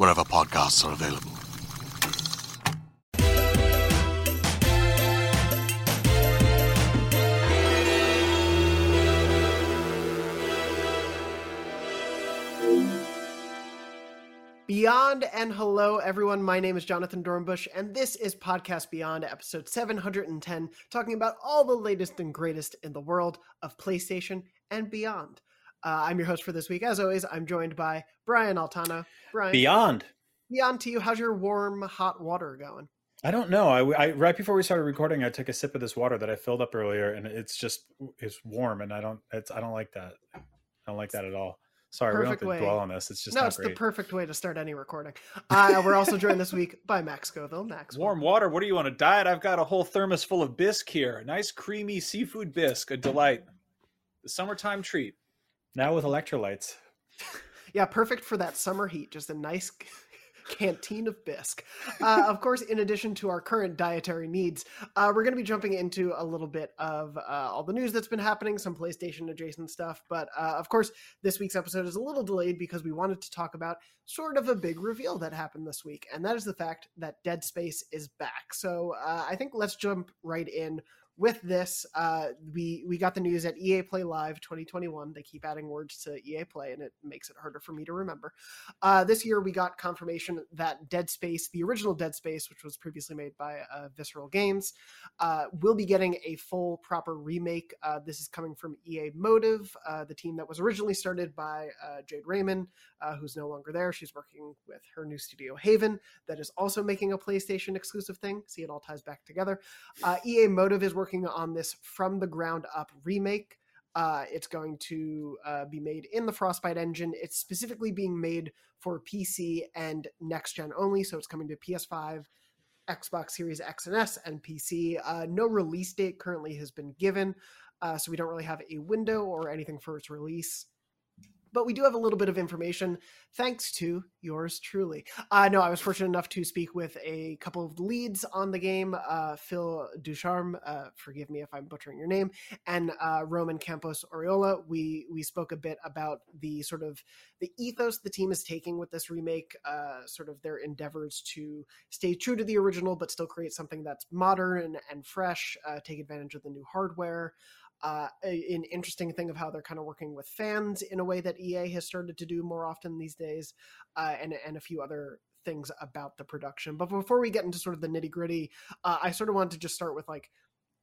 wherever podcasts are available. Beyond and hello, everyone. My name is Jonathon Dornbush, and this is Podcast Beyond, episode 710, talking about all the latest and greatest in the world of PlayStation and beyond. Uh, I'm your host for this week. As always, I'm joined by Brian Altano. Brian, Beyond. beyond to you. How's your warm, hot water going? I don't know. I, I right before we started recording, I took a sip of this water that I filled up earlier, and it's just it's warm, and I don't it's I don't like that. I don't like that at all. Sorry, Perfect we don't way. have to dwell on this. It's just no, not it's great. the perfect way to start any recording. Uh, we're also joined this week by Max Scoville. Max, Warm water. What do you want to diet? I've got a whole thermos full of bisque here. A nice creamy seafood bisque, a delight. The summertime treat. Now with electrolytes. Yeah, perfect for that summer heat. Just a nice canteen of bisque. Uh, of course, in addition to our current dietary needs, uh, we're going to be jumping into a little bit of uh, all the news that's been happening, some PlayStation adjacent stuff. But uh, of course, this week's episode is a little delayed because we wanted to talk about sort of a big reveal that happened this week, and that is the fact that Dead Space is back. So uh, I think let's jump right in with this, uh, we we got the news at EA Play Live 2021. They keep adding words to EA Play, and it makes it harder for me to remember. Uh, this year, we got confirmation that Dead Space, the original Dead Space, which was previously made by uh, Visceral Games, uh, will be getting a full, proper remake. Uh, this is coming from EA Motive, uh, the team that was originally started by Jade Raymond, who's no longer there. She's working with her new studio Haven, that is also making a PlayStation exclusive thing. See, it all ties back together. EA Motive is working on this from the ground up remake. Uh, it's going to uh, be made in the Frostbite engine. It's specifically being made for PC and next gen only, so it's coming to PS5, Xbox Series X and S, and PC. Uh, no release date currently has been given, uh, so we don't really have a window or anything for its release but we do have a little bit of information thanks to yours truly. Uh, no, I was fortunate enough to speak with a couple of leads on the game, uh, Phil Ducharme, uh, forgive me if I'm butchering your name, and uh, Roman Campos Oriola. We we spoke a bit about the sort of the ethos the team is taking with this remake, uh, sort of their endeavors to stay true to the original, but still create something that's modern and, and fresh, uh, take advantage of the new hardware uh, an interesting thing of how they're kind of working with fans in a way that EA has started to do more often these days, uh, and and a few other things about the production. But before we get into sort of the nitty gritty, uh, I sort of wanted to just start with like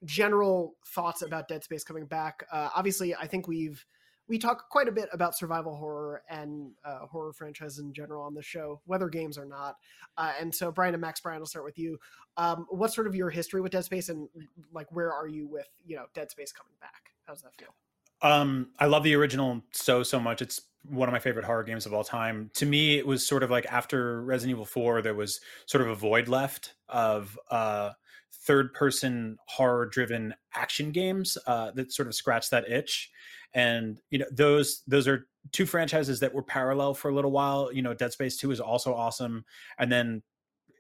general thoughts about Dead Space coming back. Uh, obviously, I think we've we talk quite a bit about survival horror and uh, horror franchises in general on the show, whether games or not. Uh, and so, Brian and Max, Brian, I'll start with you. Um, what's sort of your history with Dead Space, and like where are you with you know Dead Space coming back? How does that feel? Um, I love the original so so much. It's one of my favorite horror games of all time. To me, it was sort of like after Resident Evil 4, there was sort of a void left of uh third person horror driven action games uh that sort of scratched that itch. And you know, those those are two franchises that were parallel for a little while. You know, Dead Space 2 is also awesome. And then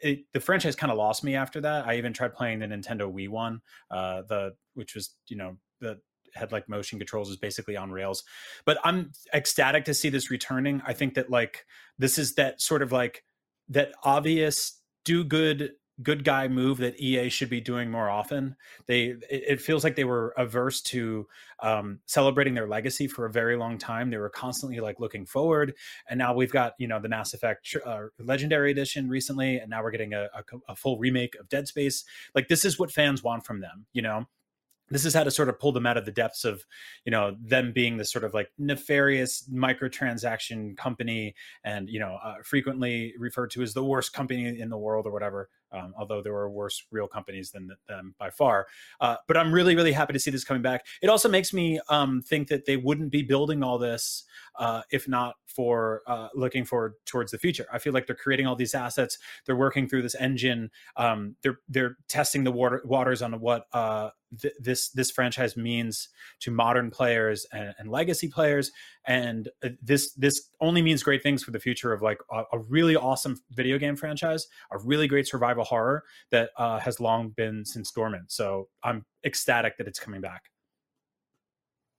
it, the franchise kind of lost me after that. I even tried playing the Nintendo Wii one, uh, the which was you know the had like motion controls is basically on rails. But I'm ecstatic to see this returning. I think that like this is that sort of like that obvious do good good guy move that EA should be doing more often. They it, feels like they were averse to um, celebrating their legacy for a very long time. They were constantly like looking forward, and now we've got you know the Mass Effect uh, Legendary Edition recently, and now we're getting a, a, a full remake of Dead Space. Like this is what fans want from them, you know this is how to sort of pull them out of the depths of you know them being this sort of like nefarious microtransaction company and you know uh, frequently referred to as the worst company in the world or whatever um, although there were worse real companies than them by far uh, but i'm really really happy to see this coming back it also makes me um, think that they wouldn't be building all this uh, if not for uh, looking forward towards the future. I feel like they're creating all these assets. They're working through this engine. Um, they're they're testing the water, waters on what uh, th- this this franchise means to modern players and, and legacy players. And uh, this this only means great things for the future of like a, a really awesome video game franchise, a really great survival horror that uh, has long been since dormant. So I'm ecstatic that it's coming back.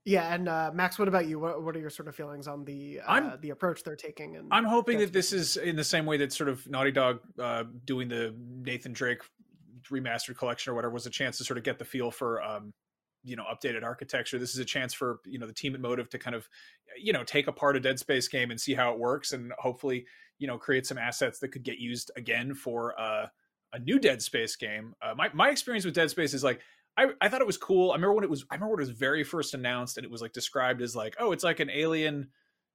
Yeah, and uh, Max, what about you? What, what are your sort of feelings on the uh, the approach they're taking? And I'm hoping that this is in the same way that sort of Naughty Dog uh, doing the Nathan Drake remastered collection or whatever was a chance to sort of get the feel for um, you know updated architecture. This is a chance for you know the team at Motive to kind of you know take apart a Dead Space game and see how it works, and hopefully you know create some assets that could get used again for uh, a new Dead Space game. Uh, my my experience with Dead Space is like I, I thought it was cool. I remember when it was I remember when it was very first announced and it was like described as like, oh, it's like an alien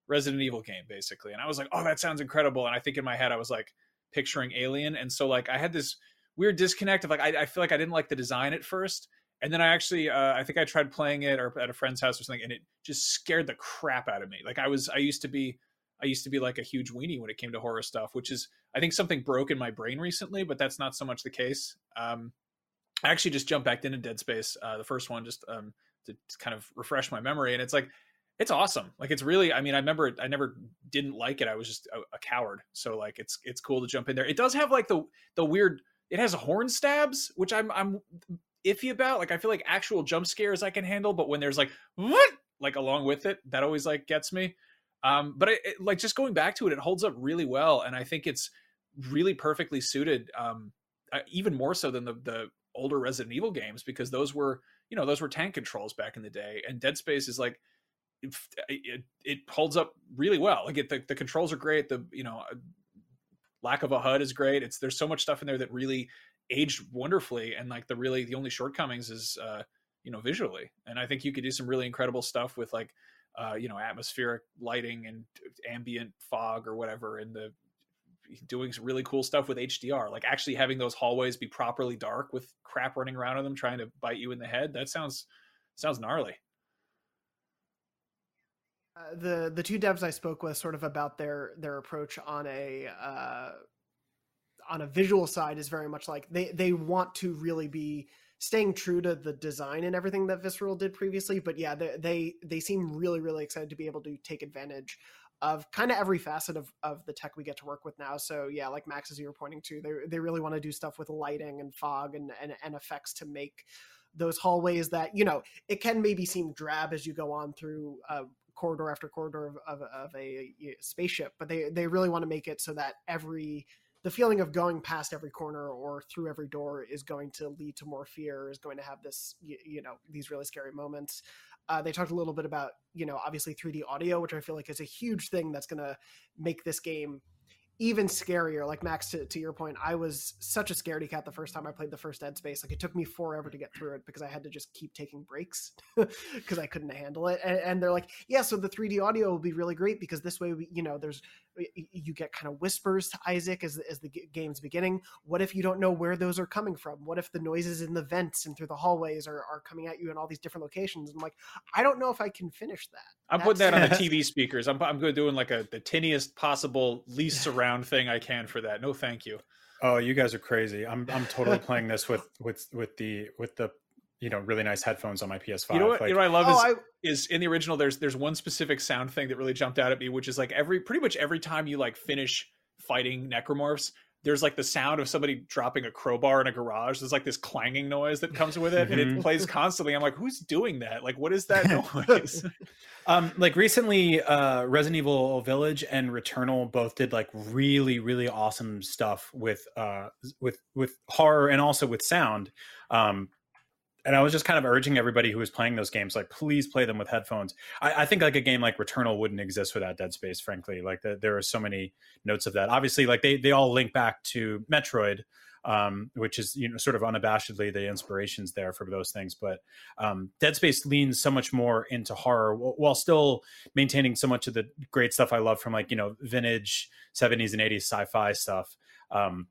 Resident Evil game, basically. And I was like, oh, that sounds incredible. And I think in my head I was like picturing Alien. And so like I had this weird disconnect of like I, I feel like I didn't like the design at first. And then I actually uh, I think I tried playing it or at a friend's house or something, and it just scared the crap out of me. Like I was I used to be I used to be like a huge weenie when it came to horror stuff, which is I think something broke in my brain recently, but that's not so much the case. Um, I actually just jumped back into Dead Space, uh, the first one, just um, to, kind of refresh my memory, and it's like it's awesome. Like it's really, I mean, I remember I never didn't like it. I was just a, a, coward. So like it's it's cool to jump in there. It does have like the the weird. It has horn stabs, which I'm I'm iffy about. Like I feel like actual jump scares I can handle, but when there's like what like along with it, that always like gets me. Um, but it, it, like just going back to it, it holds up really well, and I think it's really perfectly suited. Um, uh, even more so than the the older Resident Evil games because those were you know those were tank controls back in the day, and Dead Space is like it, it, it holds up really well. Like it, the the controls are great. The you know uh, lack of a HUD is great. It's there's so much stuff in there that really aged wonderfully, and like the really the only shortcomings is uh, you know visually, and I think you could do some really incredible stuff with like uh, you know atmospheric lighting and ambient fog or whatever in the doing some really cool stuff with HDR, like actually having those hallways be properly dark with crap running around in them trying to bite you in the head. That sounds sounds gnarly. Uh, the the two devs I spoke with sort of about their their approach on a uh, on a visual side is very much like they they want to really be staying true to the design and everything that Visceral did previously. But yeah, they they, they seem really really excited to be able to take advantage of kind of every facet of, of the tech we get to work with now. So yeah, like Max, as you were pointing to, they, they really want to do stuff with lighting and fog and, and, and effects to make those hallways that, you know, it can maybe seem drab as you go on through a corridor after corridor of, of, of a spaceship, but they, they really want to make it so that every, the feeling of going past every corner or through every door is going to lead to more fear is going to have this you, you know these really scary moments uh, they talked a little bit about, you know, obviously 3D audio, which I feel like is a huge thing that's going to make this game even scarier. Like Max, to, to your point, I was such a scaredy cat the first time I played the first Dead Space. Like it took me forever to get through it because I had to just keep taking breaks because I couldn't handle it. And, and, they're like, yeah, so the 3D audio will be really great because this way, we, you know, there's you get kind of whispers to Isaac as as the game's beginning. What if you don't know where those are coming from? What if the noises in the vents and through the hallways are, are coming at you in all these different locations? I'm like, I don't know if I can finish that. I'm That's- putting that on the TV speakers. I'm I'm going doing like a the tiniest possible least surround thing I can for that. No, thank you. Oh, you guys are crazy. I'm I'm totally playing this with with with the with the you know really nice headphones on my PS5. You know what, like, you know what I love oh, is, I... is in the original. There's there's one specific sound thing that really jumped out at me, which is like every pretty much every time you like finish fighting necromorphs, there's like the sound of somebody dropping a crowbar in a garage. There's like this clanging noise that comes with it, and it mm-hmm. plays constantly. I'm like, who's doing that? Like, what is that noise? Um, like recently, uh, Resident Evil Village and Returnal both did like really, really awesome stuff with uh, with with horror and also with sound. Um, and I was just kind of urging everybody who was playing those games, like, please play them with headphones. I, I think like a game like Returnal wouldn't exist without Dead Space, frankly. Like the, there are so many notes of that. Obviously, like they they all link back to Metroid, um, which is you know sort of unabashedly the inspirations there for those things. But um, Dead Space leans so much more into horror while still maintaining so much of the great stuff I love from like you know vintage '70s and '80s sci-fi stuff. Um,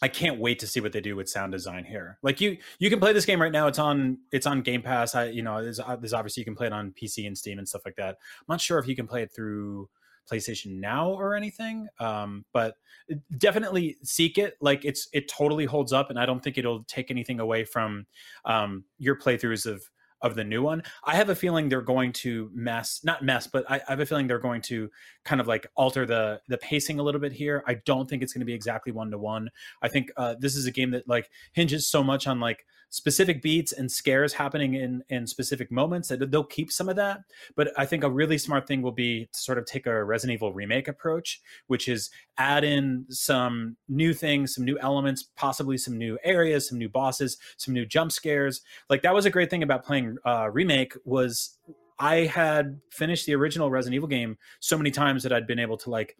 I can't wait to see what they do with sound design here. Like you, you can play this game right now. It's on, it's on Game Pass. I, you know, there's, uh, there's obviously you can play it on PC and Steam and stuff like that. I'm not sure if you can play it through PlayStation Now or anything, um, but definitely seek it. Like it's, it totally holds up, and I don't think it'll take anything away from um, your playthroughs of of the new one. I have a feeling they're going to mess, not mess, but I, I, have a feeling they're going to kind of like alter the the pacing a little bit here. I don't think it's going to be exactly one to one. I think uh, this is a game that like hinges so much on like specific beats and scares happening in in specific moments that they'll keep some of that. But i think a really smart thing will be to sort of take a resident evil remake approach which is add in some new things some new elements possibly some new areas some new bosses some new jump scares. Like that was a great thing about playing uh, remake was i had finished the original resident evil game so many times that i'd been able to like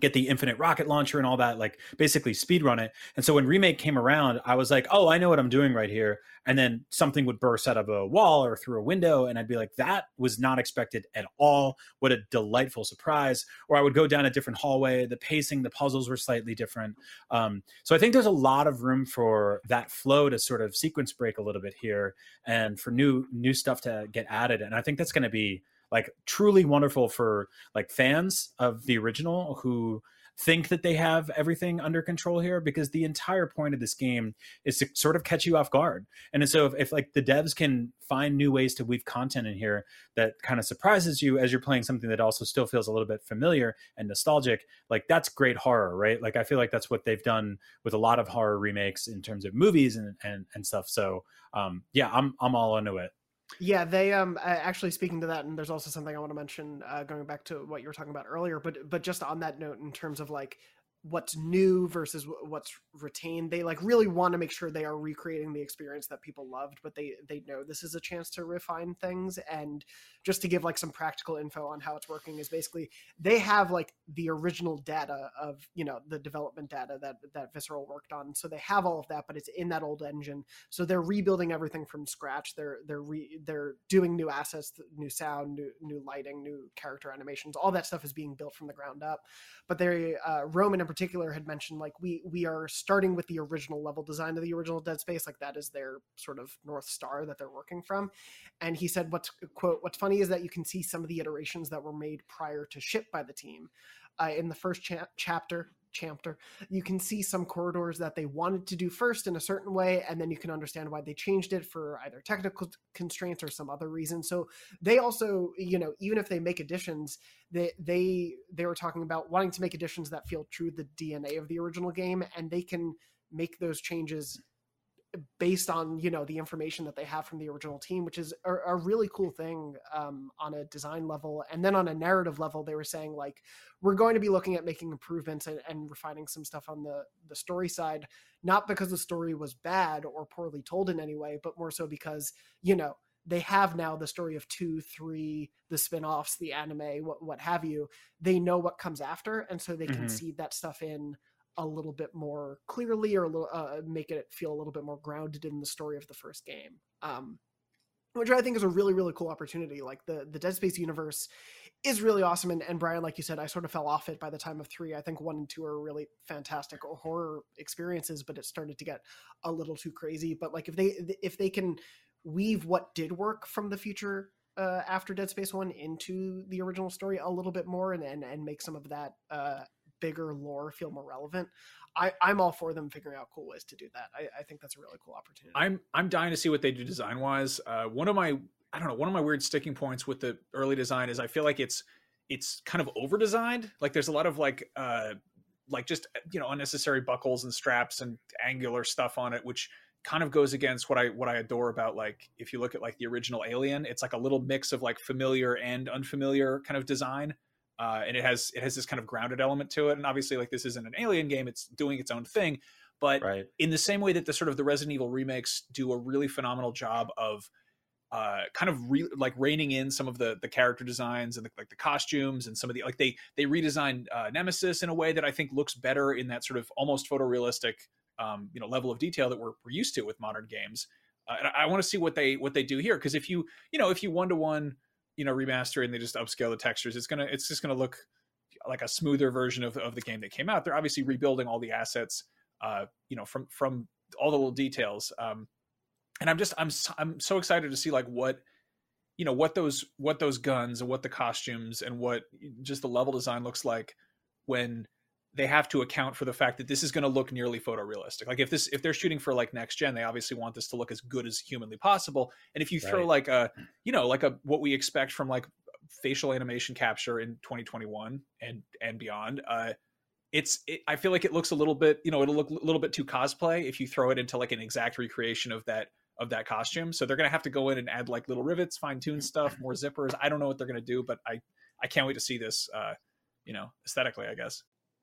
get the infinite rocket launcher and all that like basically speed run it. And so when remake came around i was like oh i know what i'm doing right here. And then something would burst out of a wall or through a window and i'd be like that was not expected at all. What a delightful surprise. Or i would go down a different hallway. The pacing the puzzles were slightly different. Um, so i think there's a lot of room for that flow to sort of sequence break a little bit here and for new new stuff to get added. And i think that's going to be like truly wonderful for like fans of the original who think that they have everything under control here because the entire point of this game is to sort of catch you off guard. And so if, if, like the devs can find new ways to weave content in here that kind of surprises you as you're playing something that also still feels a little bit familiar and nostalgic, like that's great horror, right? Like I feel like that's what they've done with a lot of horror remakes in terms of movies and and, and stuff. So um yeah, I'm I'm all into it. Yeah, they um actually speaking to that, and there's also something I want to mention uh, going back to what you were talking about earlier. But but just on that note, in terms of like what's new versus what's retained. They like really want to make sure they are recreating the experience that people loved but they they know this is a chance to refine things and just to give like some practical info on how it's working is basically they have like the original data of you know the development data that that visceral worked on so they have all of that but it's in that old engine. So they're rebuilding everything from scratch. They're they're re, they're doing new assets new sound new new lighting new character animations. All that stuff is being built from the ground up. But they uh, roman particular had mentioned like we we are starting with the original level design of the original dead space like that is their sort of north star that they're working from. And he said what's quote what's funny is that you can see some of the iterations that were made prior to ship by the team. Uh, in the first cha- chapter chapter you can see some corridors that they wanted to do first in a certain way and then you can understand why they changed it for either technical constraints or some other reason. So they also you know even if they make additions they they they were talking about wanting to make additions that feel true to the dna of the original game and they can make those changes based on you know the information that they have from the original team which is a, a really cool thing um, on a design level and then on a narrative level they were saying like we're going to be looking at making improvements and, and refining some stuff on the the story side not because the story was bad or poorly told in any way but more so because you know they have now the story of two three the spin-offs the anime what, what have you they know what comes after and so they can mm-hmm. seed that stuff in a little bit more clearly or a little, uh, make it feel a little bit more grounded in the story of the first game. Um, which I think is a really, really cool opportunity. Like the the Dead Space universe is really awesome. And, and Brian, like you said, I sort of fell off it by the time of three. I think one and two are really fantastic horror experiences, but it started to get a little too crazy. But like if they if they can weave what did work from the future uh, after Dead Space One into the original story a little bit more, and and, and make some of that uh, bigger lore feel more relevant. I, I'm all for them figuring out cool ways to do that. I, I think that's a really cool opportunity. I'm I'm dying to see what they do design wise. Uh, one of my I don't know one of my weird sticking points with the early design is I feel like it's it's kind of over designed. Like there's a lot of like uh like just you know unnecessary buckles and straps and angular stuff on it, which kind of goes against what I what I adore about like if you look at like the original Alien, it's like a little mix of like familiar and unfamiliar kind of design. Uh, and it has it has this kind of grounded element to it. And obviously, like this isn't an Alien game; it's doing its own thing. But Right. in the same way that the sort of the Resident Evil remakes do a really phenomenal job of uh, kind of re- like reining in some of the the character designs and the, like the costumes and some of the like they they redesigned uh, Nemesis in a way that I think looks better in that sort of almost photorealistic um, you know level of detail that we're, we're used to with modern games. Uh, and I, I want to see what they what they do here because if you you know if you one to one you know remaster and they just upscale the textures, it's gonna it's just gonna look like a smoother version of, of the game that came out. They're obviously rebuilding all the assets, uh, you know, from from all the little details. Um, and I'm just I'm I'm so excited to see like what you know what those what those guns and what the costumes and what just the level design looks like when they have to account for the fact that this is going to look nearly photorealistic. Like if this if they're shooting for like next gen, they obviously want this to look as good as humanly possible. And if you throw Right. like a you know like a what we expect from like facial animation capture in 2021 and and beyond, uh it's it, I feel like it looks a little bit you know it'll look a little bit too cosplay if you throw it into like an exact recreation of that of that costume. So they're gonna have to go in and add like little rivets, fine tune stuff, more zippers. I don't know what they're gonna do, but I I can't wait to see this. Uh, you know, aesthetically, I guess.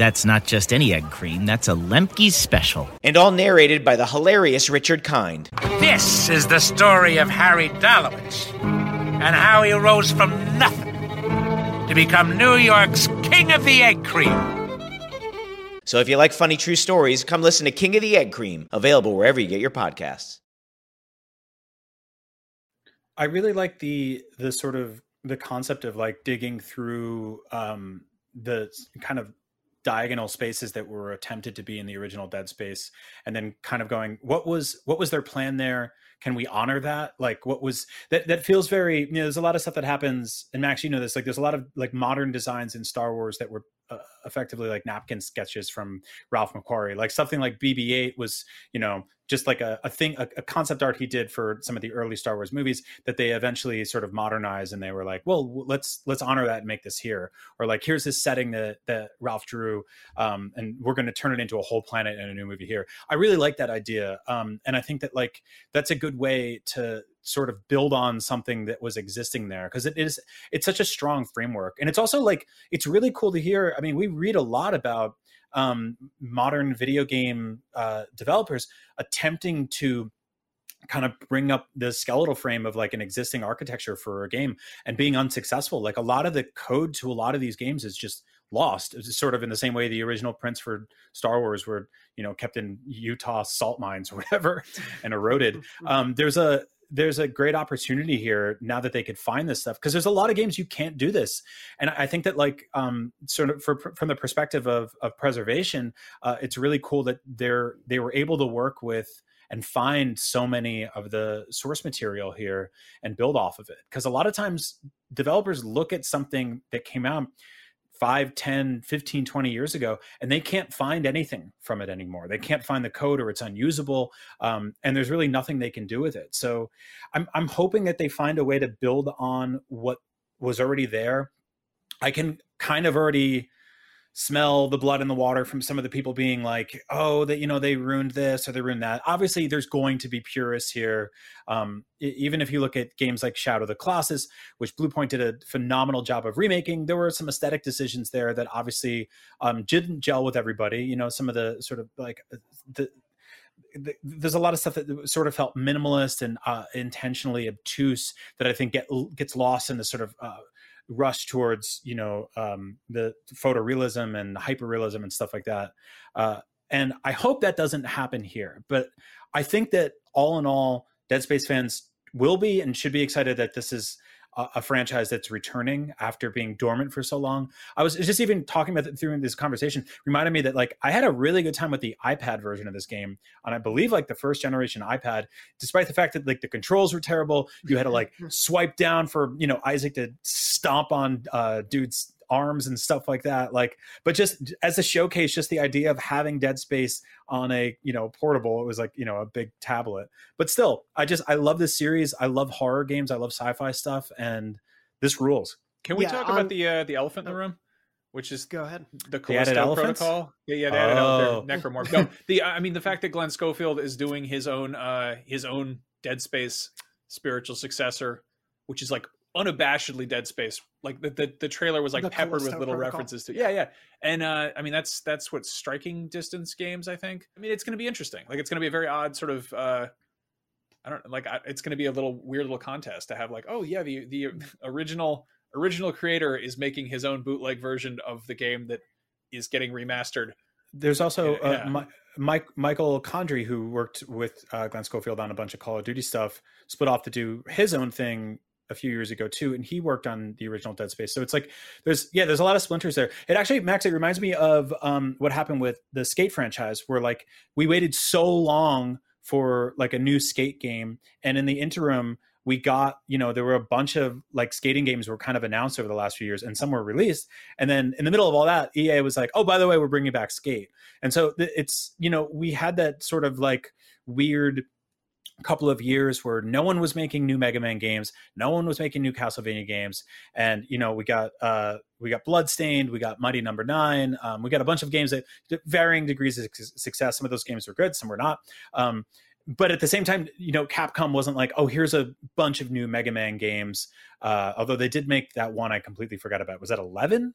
That's not just any egg cream, that's a Lemke's special. and all narrated by the hilarious Richard Kind. This is the story of Harry Dalowitz and how he rose from nothing to become New York's King of the Egg Cream. So if you like funny true stories, come listen to King of the Egg Cream, available wherever you get your podcasts. I really like the the sort of the concept of like digging through um, the kind of diagonal spaces that were attempted to be in the original Dead Space, and then kind of going, what was what was their plan there? Can we honor that? Like, what was that? That feels very. You know, there's a lot of stuff that happens, and Max, you know this. Like, there's a lot of like modern designs in Star Wars that were uh, effectively like napkin sketches from Ralph McQuarrie. Like something like BB-8 was, you know, just like a, a thing, a, a, concept art he did for some of the early Star Wars movies that they eventually sort of modernized, and they were like, well, let's let's honor that and make this here, or like here's this setting that that Ralph drew, um, and we're going to turn it into a whole planet in a new movie here. I really like that idea, um, and I think that like that's a good way to sort of build on something that was existing there because it is it's such a strong framework and it's also like it's really cool to hear i mean we read a lot about um, modern video game uh, developers attempting to kind of bring up the skeletal frame of like an existing architecture for a game and being unsuccessful. Like a lot of the code to a lot of these games is just lost. It's sort of in the same way the original prints for star wars were you know kept in utah salt mines or whatever and eroded. Um, there's a there's a great opportunity here now that they could find this stuff because there's a lot of games you can't do this. And i think that like um sort of for, from the perspective of of preservation uh, it's really cool that they're they were able to work with and find so many of the source material here and build off of it. Because a lot of times developers look at something that came out 5 10 15 20 years ago and they can't find anything from it anymore. They can't find the code or it's unusable um, and there's really nothing they can do with it. So I'm, I'm hoping that they find a way to build on what was already there. I can kind of already smell the blood in the water from some of the people being like, oh, that you know they ruined this or they ruined that. Obviously, there's going to be purists here. Um, even if you look at games like Shadow of the Colossus, which Bluepoint did a phenomenal job of remaking, there were some aesthetic decisions there that obviously um, didn't gel with everybody. You know, some of the sort of like uh, the there's a lot of stuff that sort of felt minimalist and uh, intentionally obtuse that I think get, gets lost in the sort of uh, rush towards you know um, the photorealism and hyperrealism and stuff like that. Uh, and I hope that doesn't happen here. But I think that all in all, Dead Space fans will be and should be excited that this is a, a, franchise that's returning after being dormant for so long. I was just even talking about it through this conversation, reminded me that like I had a really good time with the iPad version of this game, and I believe like the first generation iPad, despite the fact that like the controls were terrible, you had to like swipe down for you know Isaac to stomp on uh, dudes arms and stuff like that like but just as a showcase just the idea of having dead space on a you know portable it was like you know a big tablet. But still i just i love this series. I love horror games. I love sci-fi stuff and this rules. Can we yeah, talk about the uh the elephant in the room? Which is go ahead. the Callisto protocol. Yeah, yeah, they added oh. necromorph. No, the I mean the fact that Glenn Schofield is doing his own uh his own Dead Space spiritual successor, which is like unabashedly Dead Space. Like the the, the trailer was like the peppered with little protocol. references to yeah yeah. And uh, I mean that's that's what striking distance games. I think. I mean it's going to be interesting. Like it's going to be a very odd sort of. Uh, I don't like. It's going to be a little weird little contest to have like, oh yeah, the the original original creator is making his own bootleg version of the game that is getting remastered. There's also yeah. uh, Mike Michael Condrey who worked with uh, Glenn Schofield on a bunch of Call of Duty stuff, split off to do his own thing a few years ago too, and he worked on the original Dead Space. So it's like there's yeah, there's a lot of splinters there. It actually, Max, it reminds me of um, what happened with the Skate franchise, where like we waited so long for like a new skate game, and in the interim, we got you know there were a bunch of like skating games were kind of announced over the last few years, and some were released, and then in the middle of all that, EA was like, oh by the way, we're bringing back Skate, and so it's you know we had that sort of like weird couple of years where no one was making new Mega Man games, no one was making new Castlevania games, and you know we got uh, we got Bloodstained, we got Mighty Number. Nine, um, we got a bunch of games that varying degrees of success. Some of those games were good, some were not. Um, but at the same time, you know, Capcom wasn't like, oh, here's a bunch of new Mega Man games. Uh, although they did make that one I completely forgot about. Was that eleven?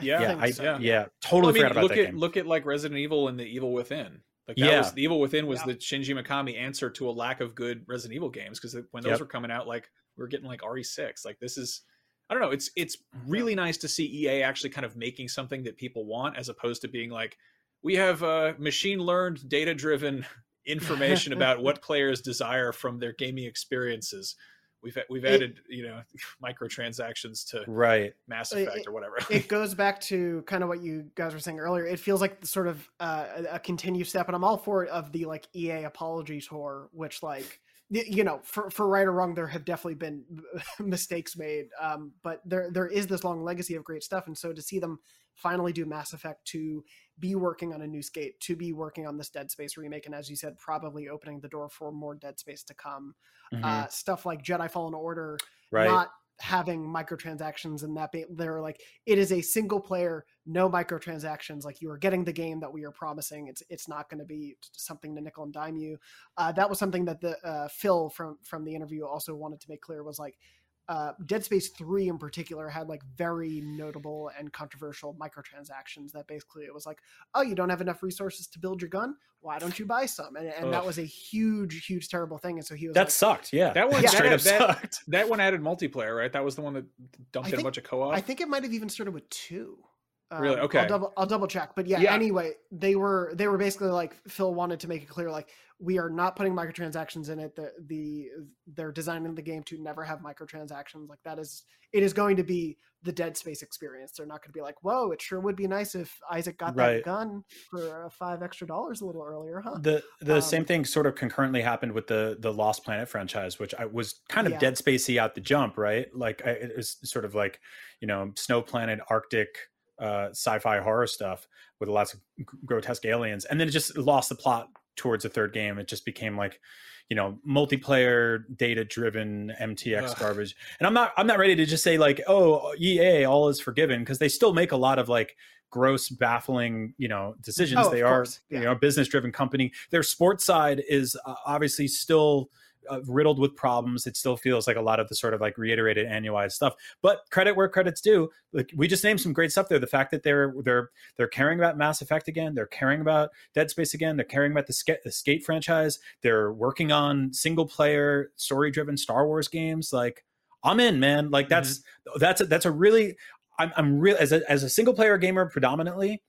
Yeah, yeah, I, so. yeah, yeah, totally well, I mean, forgot about look that at game. look at like Resident Evil and the Evil Within. Like that yeah. was the Evil Within was yeah. the Shinji Mikami answer to a lack of good Resident Evil games because when those yep. were coming out, like we are getting like RE6. Like this is I don't know. It's it's really nice to see EA actually kind of making something that people want as opposed to being like we have uh, machine learned, data driven information about what players desire from their gaming experiences we've we've added it, you know microtransactions to right Mass Effect it, or whatever. it goes back to kind of what you guys were saying earlier. It feels like the sort of uh, a continued step, and I'm all for it of the like EA apology tour, which like you know, for, for right or wrong, there have definitely been mistakes made. Um, but there there is this long legacy of great stuff, and so to see them finally do Mass Effect, to be working on a new skate, to be working on this Dead Space remake, and as you said, probably opening the door for more Dead Space to come. Mhm. Uh, stuff like Jedi Fallen Order, Right. not having microtransactions and that be, they're like it is a single player no microtransactions like you are getting the game that we are promising it's it's not going to be something to nickel and dime you uh, that was something that the uh, phil from from the interview also wanted to make clear was like uh, Dead Space 3 in particular had like very notable and controversial microtransactions that basically it was like, oh, you don't have enough resources to build your gun? Why don't you buy some? And, and that was a huge, huge, terrible thing. And so he was That like, sucked. Yeah. That one Yeah. straight up Straight up that, that one added multiplayer, right? That was the one that dumped I in a bunch of co-op. I think it might have even started with two. Really? Um, Okay. I'll double I'll double check. But yeah, Yeah. anyway, they were they were basically like Phil wanted to make it clear like we are not putting microtransactions in it. The the they're designing the game to never have microtransactions. Like that is it is going to be the Dead Space experience. They're not going to be like, whoa, it sure would be nice if Isaac got Right. that gun for uh, five extra dollars a little earlier, huh? the the Um, same thing sort of concurrently happened with the the Lost Planet franchise, which I was kind of Yeah. dead spacey out the jump, right? Like I, it was sort of like you know Snow Planet, Arctic, uh, sci-fi horror stuff with lots of g- grotesque aliens, and then it just lost the plot towards the third game. It just became like you know multiplayer data driven MTX Ugh. garbage. And I'm not I'm not ready to just say like oh EA all is forgiven because they still make a lot of like gross baffling you know decisions Oh, they are course, you know a business driven company their sports side is uh, obviously still uh, riddled with problems. It still feels like a lot of the sort of like reiterated annualized stuff. But credit where credit's due. Like we just named some great stuff there. The fact that they're they're they're caring about mass effect again. They're caring about dead space again. They're caring about the, the skate franchise. They're working on single player story driven star wars games. Like i'm in man. Like that's that's a, that's a really i'm, I'm real as a, as a single player gamer predominantly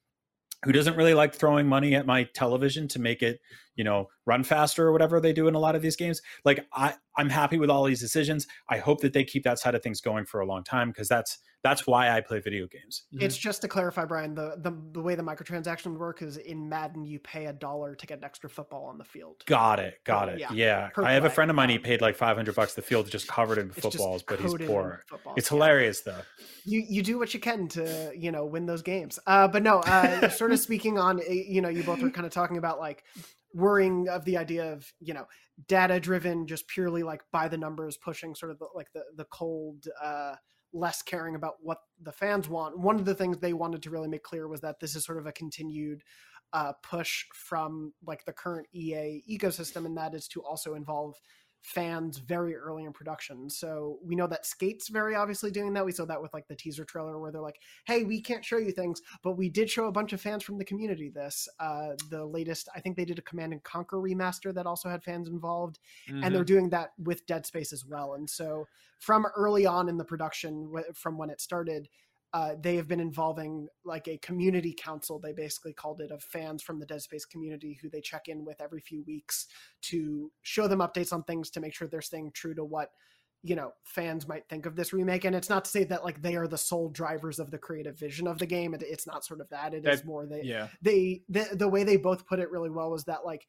who doesn't really like throwing money at my television to make it you know run faster or whatever they do in a lot of these games. Like i i'm happy with all these decisions. I hope that they keep that side of things going for a long time because that's that's why i play video games. It's just to clarify, Brian, the, the the way the microtransactions work is in Madden you pay a dollar to get an extra football on the field. got it got it. Yeah, yeah, i have a friend of mine he paid like 500 bucks the field just covered in footballs but he's poor in footballs, it's yeah. hilarious though. You you do what you can to you know win those games. Uh but no uh sort of speaking on uh, you know you both were kind of talking about like worrying of the idea of you know data driven just purely like by the numbers pushing sort of the, like the the cold uh less caring about what the fans want. One of the things they wanted to really make clear was that this is sort of a continued uh push from like the current ea ecosystem and that is to also involve fans very early in production. So we know that Skate's very obviously doing that. We saw that with like the teaser trailer where they're like, "Hey, we can't show you things, but we did show a bunch of fans from the community this. Uh the latest, I think they did a Command and Conquer remaster that also had fans involved, and they're doing that with Dead Space as well. And so from early on in the production from when it started, uh, they have been involving like a community council they basically called it of fans from the dead space community who they check in with every few weeks to show them updates on things to make sure they're staying true to what you know fans might think of this remake. And it's not to say that like they are the sole drivers of the creative vision of the game. It, it's not sort of that. It is That- more they yeah. they the, the way they both put it really well was that like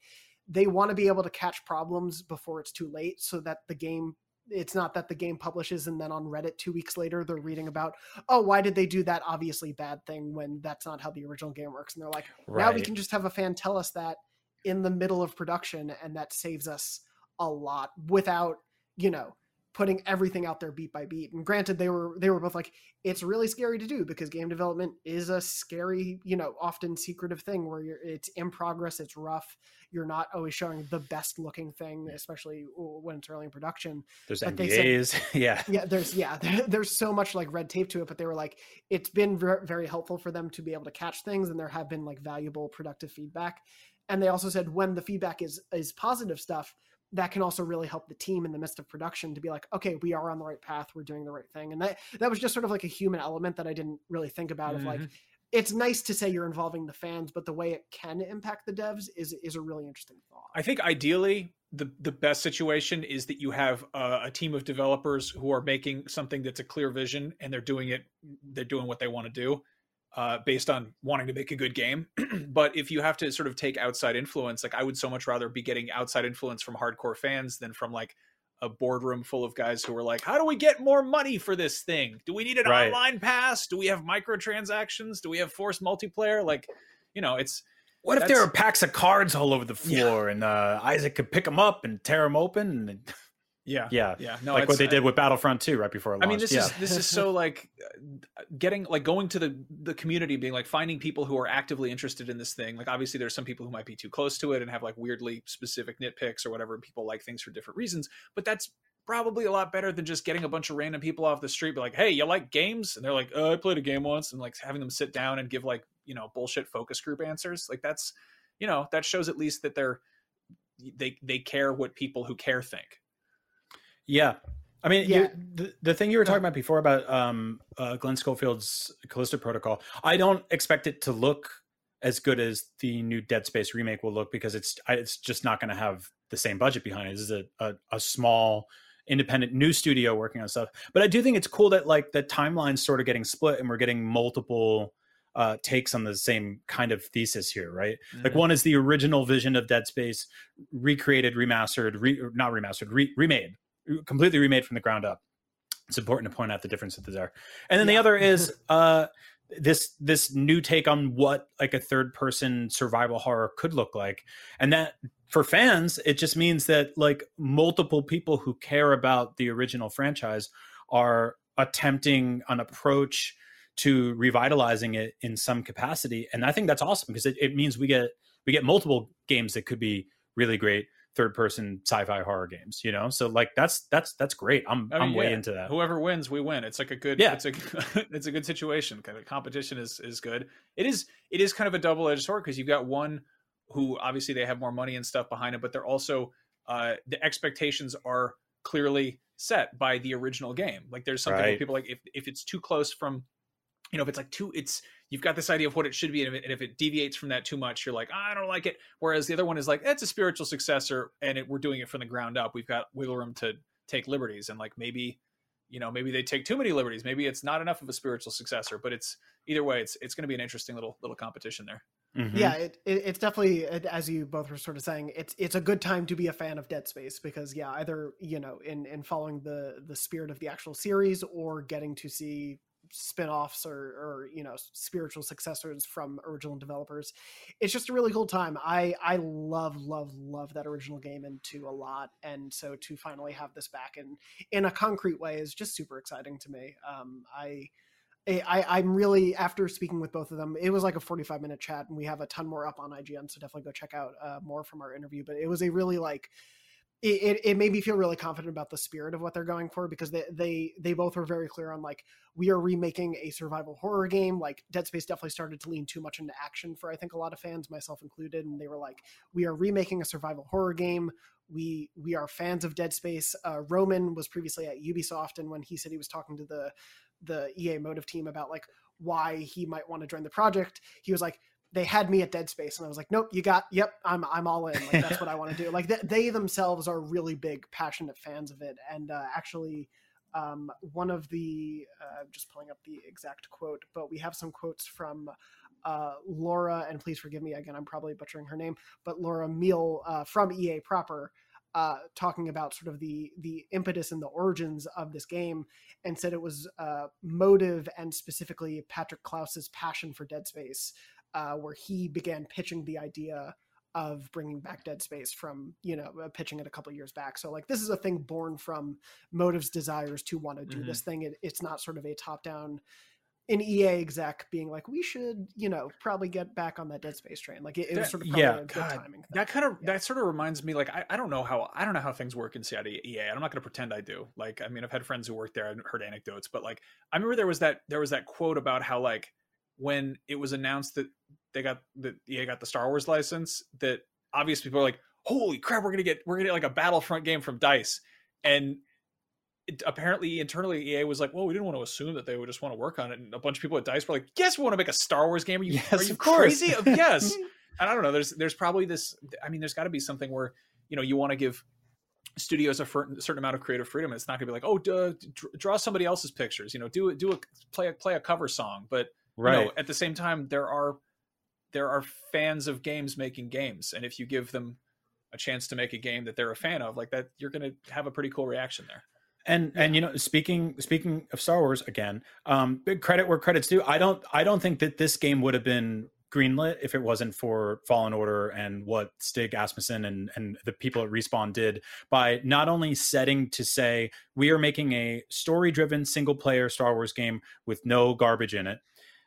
they want to be able to catch problems before it's too late so that the game it's not that the game publishes and then on reddit two weeks later they're reading about oh why did they do that obviously bad thing when that's not how the original game works? And they're like now we can just have a fan tell us that in the middle of production and that saves us a lot without you know putting everything out there beat by beat. And granted they were they were both like it's really scary to do because game development is a scary you know often secretive thing where you're it's in progress it's rough. You're not always showing the best looking thing especially when it's early in production. There's But they said- ndas yeah. Yeah there's yeah there, there's so much like red tape to it but they were like it's been ver- very helpful for them to be able to catch things and there have been like valuable productive feedback. And they also said when the feedback is is positive stuff that can also really help the team in the midst of production to be like okay we are on the right path we're doing the right thing. And that that was just sort of like a human element that i didn't really think about of like Mhm. it's nice to say you're involving the fans but the way it can impact the devs is is a really interesting thought. I think ideally the the best situation is that you have a, a team of developers who are making something that's a clear vision and they're doing it they're doing what they want to do uh, based on wanting to make a good game. but if you have to sort of take outside influence, like I would so much rather be getting outside influence from hardcore fans than from like a boardroom full of guys who are like, how do we get more money for this thing? Do we need an Right. online pass? Do we have microtransactions? Do we have forced multiplayer? Like, you know, it's What if there are packs of cards all over the floor and uh, Isaac could pick them up and tear them open? And yeah, yeah, yeah. No, like what they did with Battlefront 2 right before it launched. I mean, this yeah. is this is so like uh, getting like going to the the community, being like finding people who are actively interested in this thing. Like obviously, there's some people who might be too close to it and have like weirdly specific nitpicks or whatever. and People like things for different reasons, but that's probably a lot better than just getting a bunch of random people off the street, be like, "Hey, you like games?" And they're like, uh, "I played a game once," and like having them sit down and give like you know bullshit focus group answers. Like that's you know that shows at least that they're they they care what people who care think. Yeah. I mean, Yeah. you, the, the thing you were talking about before about um, uh, Glenn Schofield's Callisto Protocol, I don't expect it to look as good as the new Dead Space remake will look because it's it's just not going to have the same budget behind it. This is a, a, a small independent new studio working on stuff. But I do think it's cool that like the timeline's sort of getting split and we're getting multiple uh, takes on the same kind of thesis here, right? Like Mhm. one is the original vision of Dead Space, recreated, remastered, re, not remastered, re, remade, completely remade from the ground up. It's important to point out the differences there. And then the other is uh, this this new take on what like a third person survival horror could look like, and that for fans it just means that like multiple people who care about the original franchise are attempting an approach to revitalizing it in some capacity and i think that's awesome because it, it means we get we get multiple games that could be really great third person sci-fi horror games you know so like that's that's that's great i'm I mean, i'm way yeah, into that Whoever wins, we win. It's like a good. Yeah. It's a it's a good situation. Kind of competition is is good. It is it is kind of a double edged sword because you've got one who obviously they have more money and stuff behind it, but they're also uh, the expectations are clearly set by the original game. Like there's something Right. people like if if it's too close from, you know, if it's like too, it's you've got this idea of what it should be, and if it, and if it deviates from that too much, you're like, I don't like it. Whereas the other one is like, it's a spiritual successor, and it, we're doing it from the ground up. We've got wiggle room to take liberties, and like maybe, you know, maybe they take too many liberties. Maybe it's not enough of a spiritual successor. But it's either way, it's it's going to be an interesting little little competition there. Mhm. Yeah, it, it, it's definitely as you both were sort of saying, it's it's a good time to be a fan of Dead Space because yeah, either you know in in following the the spirit of the actual series or getting to see spin-offs or or you know spiritual successors from original developers it's just a really cool time i i love love love that original game and two a lot and so to finally have this back in in a concrete way is just super exciting to me um i I, I'm really after speaking with both of them. It was like a 45 minute chat, and we have a ton more up on IGN, so definitely go check out uh, more from our interview. But it was a really like it, it, it made me feel really confident about the spirit of what they're going for because they they they both were very clear on like we are remaking a survival horror game. Like Dead Space definitely started to lean too much into action for I think a lot of fans, myself included, and they were like, we are remaking a survival horror game. We we are fans of Dead Space. Uh, Roman was previously at Ubisoft, and when he said he was talking to the the EA motive team about like why he might want to join the project, he was like, they had me at Dead Space, and I was like, nope, you got, yep, I'm I'm all in. Like that's what I want to do. Like th- they themselves are really big, passionate fans of it, and uh, actually. Um, one of the uh, just pulling up the exact quote, but we have some quotes from uh, Laura, and please forgive me again, I'm probably butchering her name, but Laura Miele uh, from EA proper, uh, talking about sort of the the impetus and the origins of this game, and said it was uh, motive and specifically Patrick Klaus's passion for Dead Space, uh, where he began pitching the idea of bringing back Dead Space from you know uh, pitching it a couple years back. So like this is a thing born from motives, desires to want to do Mhm. this thing. It, it's not sort of a top down. An EA exec being like, we should, you know, probably get back on that Dead Space train. Like it, it was sort of probably yeah, a good God, timing. That kind of that sort of reminds me. Like I, I don't know how I don't know how things work inside of EA. I'm not going to pretend I do. Like I mean, I've had friends who work there. I've heard anecdotes, but like I remember there was that there was that quote about how like when it was announced that they got that EA got the Star Wars license, that obvious people are like, "Holy crap, we're gonna get we're gonna get like a Battlefront game from Dice," and it, apparently internally EA was like, "Well, we didn't want to assume that they would just want to work on it." And a bunch of people at Dice were like, "Yes, we want to make a Star Wars game. Are you, Yes, are you of course. crazy? Uh, yes." and I don't know. There's there's probably this. I mean, there's got to be something where you know you want to give studios a certain amount of creative freedom. It's not going to be like, oh, duh, draw somebody else's pictures. You know, do it, do a play a play a cover song. But you know, Right. at the same time, there are there are fans of games making games, and if you give them a chance to make a game that they're a fan of, like that, you're going to have a pretty cool reaction there. and and you know speaking speaking of star wars again um big credit where credit's due i don't i don't think that this game would have been greenlit if it wasn't for fallen order and what stig asmussen and and the people at respawn did by not only setting to say we are making a story driven single player star wars game with no garbage in it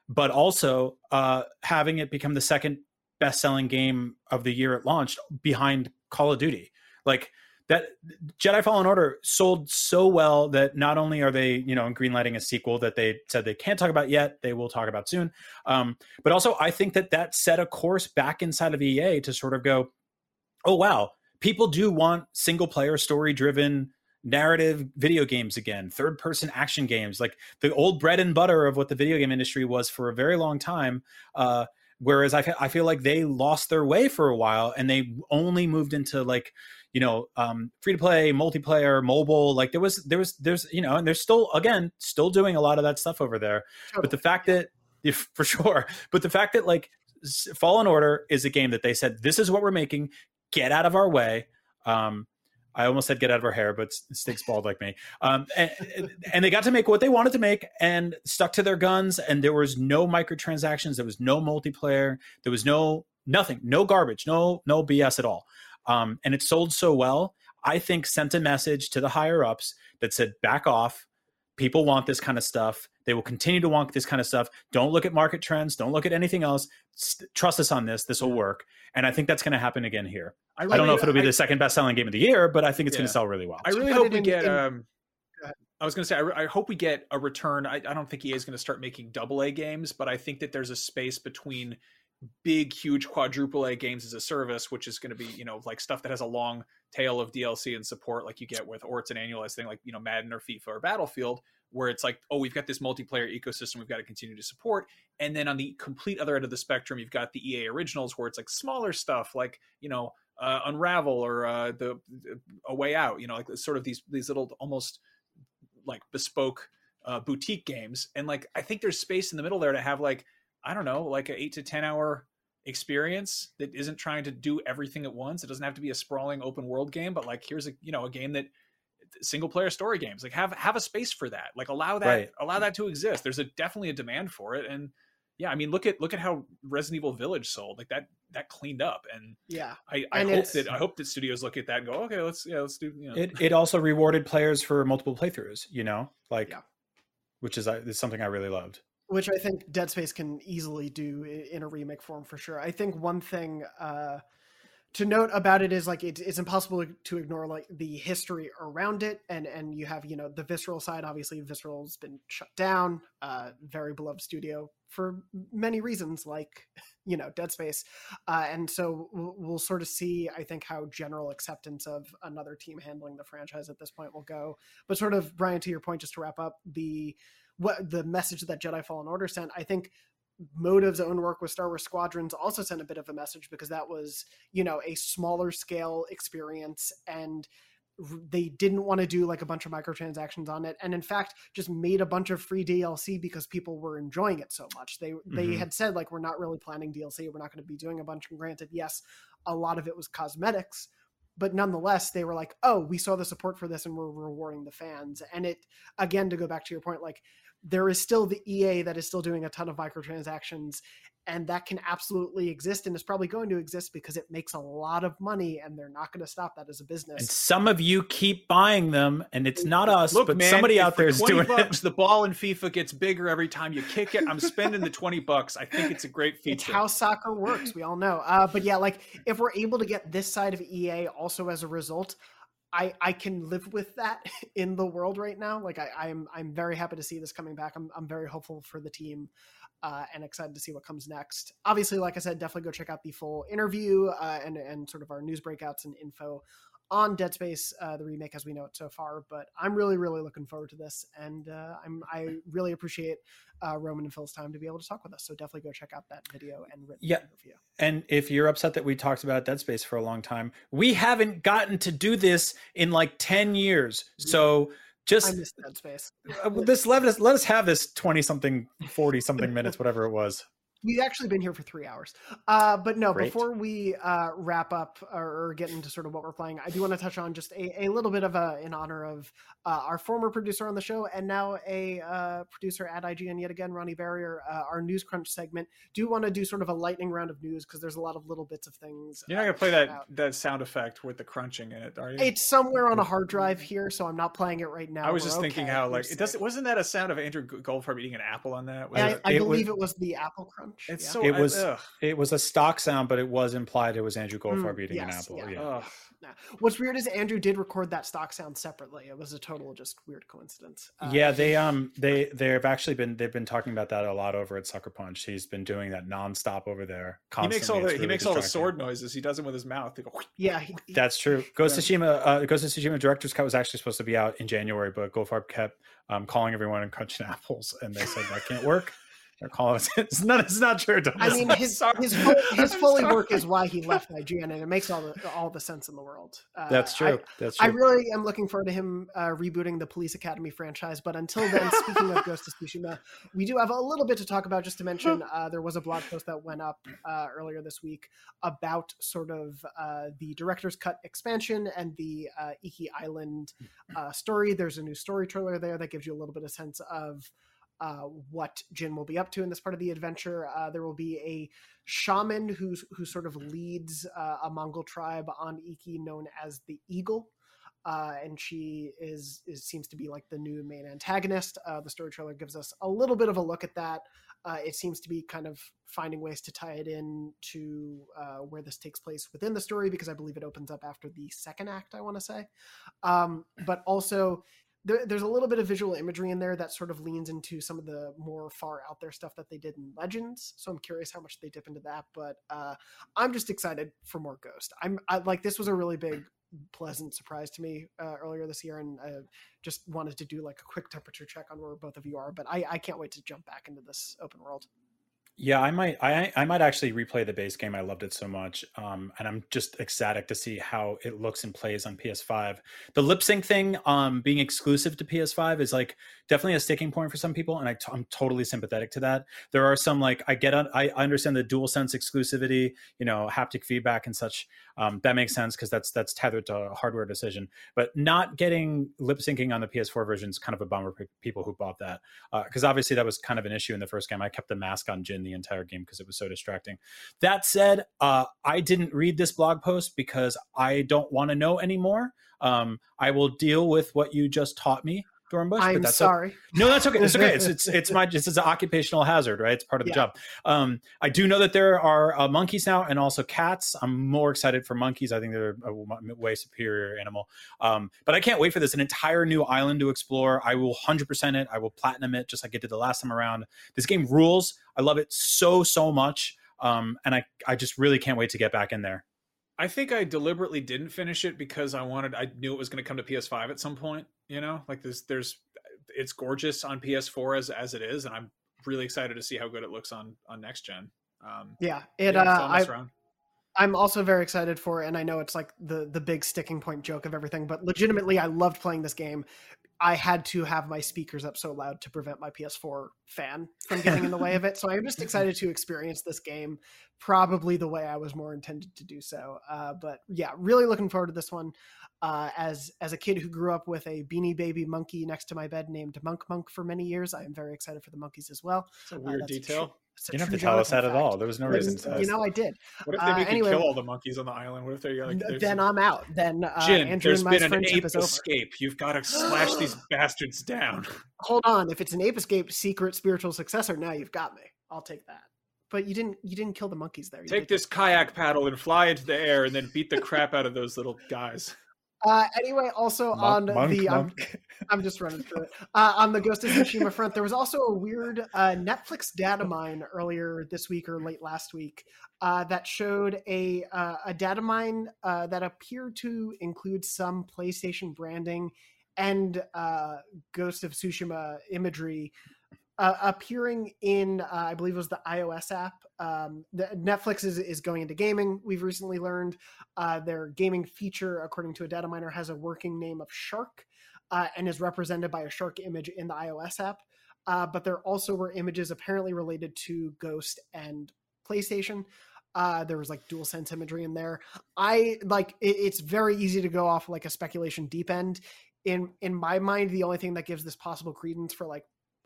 but also uh having it become the second best selling game of the year it launched behind call of duty like that Jedi Fallen Order sold so well that not only are they, you know, greenlighting a sequel that they said they can't talk about yet, they will talk about soon. Um, but also, I think that that set a course back inside of EA to sort of go, oh wow, people do want single player, story driven narrative video games again, third person action games, like the old bread and butter of what the video game industry was for a very long time. Uh, whereas I, I feel like they lost their way for a while and they only moved into like you know um free to play multiplayer mobile like there was there was there's you know and they're still again still doing a lot of that stuff over there. But the fact that if for sure but the fact that like fallen order is a game that they said this is what we're making. Get out of our way. Um I almost said get out of our hair, but Stig's bald like me. Um, and, and they got to make what they wanted to make and stuck to their guns. And there was no microtransactions. There was no multiplayer. There was no nothing, no garbage, no no BS at all. Um, and it sold so well. I think sent a message to the higher ups that said, back off. People want this kind of stuff. They will continue to want this kind of stuff. Don't look at market trends. Don't look at anything else. S- trust us on this. This will work. And I think that's going to happen again here. I I, don't know if it'll be I- the second best selling game of the year, but I think it's going to sell really well. I really put hope we in- get. in- um, I was going to say, I, I hope we get a return. I, I don't think EA is going to start making double A games, but I think that there's a space between big, huge quadruple A games as a service, which is going to be, you know, like stuff that has a long tail of DLC and support, like you get with, or it's an annualized thing, like, you know, Madden or FIFA or Battlefield, where it's like, oh, we've got this multiplayer ecosystem we've got to continue to support. And then on the complete other end of the spectrum, you've got the EA originals, where it's like smaller stuff, like, you know, uh, Unravel or uh, the, A Way Out, you know, like sort of these these little almost like bespoke uh, boutique games, and like I think there's space in the middle there to have like I don't know, like an eight to ten hour experience that isn't trying to do everything at once. It doesn't have to be a sprawling open world game, but like here's a you know a game that single player story games like have have a space for that like allow that Right. allow that to exist there's a definitely a demand for it and yeah i mean look at look at how resident evil village sold like that that cleaned up and Yeah. i i And hope that i hope that studios look at that and go okay let's yeah let's do you know it it also rewarded players for multiple playthroughs, you know, like Yeah. which is, uh, is something I really loved. Which I think Dead Space can easily do in a remake form for sure. I think one thing uh, to note about it is like it, it's impossible to ignore like the history around it, and and you have you know the visceral side. Obviously, visceral's been shut down. Uh, very beloved studio for many reasons, like you know Dead Space, uh, and so we'll, we'll sort of see. I think how general acceptance of another team handling the franchise at this point will go. But sort of Brian, to your point, just to wrap up the what the message that Jedi Fallen Order sent, I think Motive's own work with Star Wars Squadrons also sent a bit of a message because that was, you know, a smaller scale experience and they didn't want to do like a bunch of microtransactions on it and in fact just made a bunch of free DLC because people were enjoying it so much. They they Mhm. had said like we're not really planning DLC, we're not going to be doing a bunch and granted yes, a lot of it was cosmetics, but nonetheless they were like oh we saw the support for this and we're rewarding the fans and it again to go back to your point like there is still the ea that is still doing a ton of microtransactions and that can absolutely exist and is probably going to exist because it makes a lot of money and they're not going to stop that as a business. And business some of you keep buying them, and it's not us, Look, but man, somebody out there is 20 doing bucks, it. The ball in FIFA gets bigger every time you kick it. I'm spending the 20 bucks. I think it's a great feature. it's how soccer works we all know uh, but yeah like if we're able to get this side of ea also as a result I, I can live with that in the world right now. Like I, I'm I'm very happy to see this coming back. I'm I'm very hopeful for the team, uh, and excited to see what comes next. Obviously, like I said, definitely go check out the full interview uh, and and sort of our news breakouts and info on Dead Space, uh, the remake as we know it so far. But I'm really really looking forward to this, and uh, I'm I really appreciate uh, Roman and Phil's time to be able to talk with us. So definitely go check out that video and written Yeah. interview. And if you're upset that we talked about Dead Space for a long time, we haven't gotten to do this in like 10 years. So just I miss Dead Space. uh, this let us let us have this 20 something 40 something minutes whatever it was We've actually been here for three hours. Uh, but no, Great. before we uh, wrap up or, or get into sort of what we're playing, I do want to touch on just a, a little bit of a in honor of uh, our former producer on the show and now a uh, producer at IGN yet again, Ronnie Barrier, uh, our News Crunch segment. Do want to do sort of a lightning round of news because there's a lot of little bits of things. You're not uh, gonna play that out. that sound effect with the crunching in it, are you? It's somewhere on a hard drive here, so I'm not playing it right now. I was We're just thinking how like it doesn't wasn't that a sound of Andrew G- Goldfarb eating an apple on that? Was I, it- I it believe was- it was the Apple Crunch. It's yeah. so it was ugh. it was a stock sound but it was implied it was andrew goldfarb Mm, eating an apple yeah. yeah, Ugh. Yeah. What's weird is Andrew did record that stock sound separately. It was a total just weird coincidence. Uh, yeah they um they they've actually been they've been talking about that a lot over at sucker punch he's been doing that nonstop over there He makes all the It's he makes all the sword noises. He does them with his mouth. Go, yeah. he- he- That's true. Ghost of Tsushima, uh, Ghost of Tsushima director's cut was actually supposed to be out in January, but Goldfarb kept um, calling everyone and crunching apples, and they said that can't work. They're calling us. It's not. It's not true. I mean, his his full, his fully sorry. work is why he left IGN, and it makes all the all the sense in the world. Uh, that's I- true. that's I really am looking forward to him uh, rebooting the Police Academy franchise. But until then, speaking of Ghost of Tsushima, we do have a little bit to talk about. Just to mention, uh, there was a blog post that went up uh, earlier this week about sort of uh, the director's cut expansion and the uh, Iki Island uh, story. There's a new story trailer there that gives you a little bit of sense of uh, what Jin will be up to in this part of the adventure. Uh, there will be a shaman who's who sort of leads uh, a Mongol tribe on Iki known as the Eagle. Uh, and she is, is seems to be like the new main antagonist. Uh, the story trailer gives us a little bit of a look at that. It seems to be kind of finding ways to tie it in to where this takes place within the story because I believe it opens up after the second act. I want to say, um, but also there, there's a little bit of visual imagery in there that sort of leans into some of the more far out there stuff that they did in Legends. So I'm curious how much they dip into that. But uh, I'm just excited for more Ghost. I'm I, like this was a really big, pleasant surprise to me uh, earlier this year, and uh, just wanted to do like a quick temperature check on where both of you are. But I, I can't wait to jump back into this open world. Yeah, I might. I I might actually replay the base game. I loved it so much, um, and I'm just ecstatic to see how it looks and plays on PS5. The lip sync thing, um, being exclusive to PS5, is like definitely a sticking point for some people, and I t- I'm totally sympathetic to that. There are some like I get, on, I understand the dual sense exclusivity, you know, haptic feedback and such. Um, that makes sense because that's that's tethered to a hardware decision. But not getting lip syncing on the PS4 version is kind of a bummer for people who bought that because obviously that was kind of an issue in the first game. I kept the mask on Jin the entire game because it was so distracting. That said, uh, I didn't read this blog post because I don't want to know anymore. Um, I will deal with what you just taught me, Dornbush. I'm but that's sorry. no, that's okay. It's okay. It's it's it's my it's, it's an occupational hazard, right? It's part of the Yeah. job. Um, I do know that there are uh, monkeys now and also cats. I'm more excited for monkeys. I think they're a way superior animal. Um, but I can't wait for this. An entire new island to explore. I will hundred percent it. I will platinum it just like I did the last time around. This game rules. I love it so so much. Um, and I I just really can't wait to get back in there. I think I deliberately didn't finish it because I wanted. I knew it was going to come to PS5 at some point. You know, like there's There's, it's gorgeous on PS4 as as it is, and I'm really excited to see how good it looks on on next gen. Um, Yeah, it. yeah, uh, I, around. I'm also very excited for, it, and I know it's like the the big sticking point joke of everything, but legitimately, I loved playing this game. I had to have my speakers up so loud to prevent my PS4 fan from getting in the way of it. So I'm just excited to experience this game, probably the way I was more intended to do so. Uh, but yeah, really looking forward to this one. Uh, as as a kid who grew up with a Beanie Baby monkey next to my bed named Monk Monk for many years, I am very excited for the monkeys as well. It's a Uh, weird a detail. a You don't have to tell us that Jonathan at all. There was no But, reason to. You know, I did. What if they Uh, make anyway- you kill all the monkeys on the island? What if they're like, there's- then I'm out. Then uh, Jin, Andrew there's and my been an friendship ape is over. escape. You've got to slash these bastards down. Hold on, if it's an ape escape secret spiritual successor, now you've got me. I'll take that. But you didn't. You didn't kill the monkeys there. You Take did this kayak paddle and fly into the air, and then beat the crap out of those little guys. Uh, anyway, also on Monk, the I'm. I'm just running through it. Uh, on the Ghost of Tsushima front, there was also a weird uh, Netflix data mine earlier this week or late last week uh, that showed a uh, a data mine uh, that appeared to include some PlayStation branding and uh, Ghost of Tsushima imagery uh, appearing in, uh, I believe it was the iOS app. Um, Netflix is, is going into gaming. We've recently learned uh, their gaming feature, according to a data miner, has a working name of Shark. uh, and is represented by a shark image in the iOS app. Uh, but there also were images apparently related to Ghost and PlayStation. Uh, there was like dual sense imagery in there. I like it, it's very easy to go off like a speculation deep end. In in my mind, the only thing that gives this possible credence for like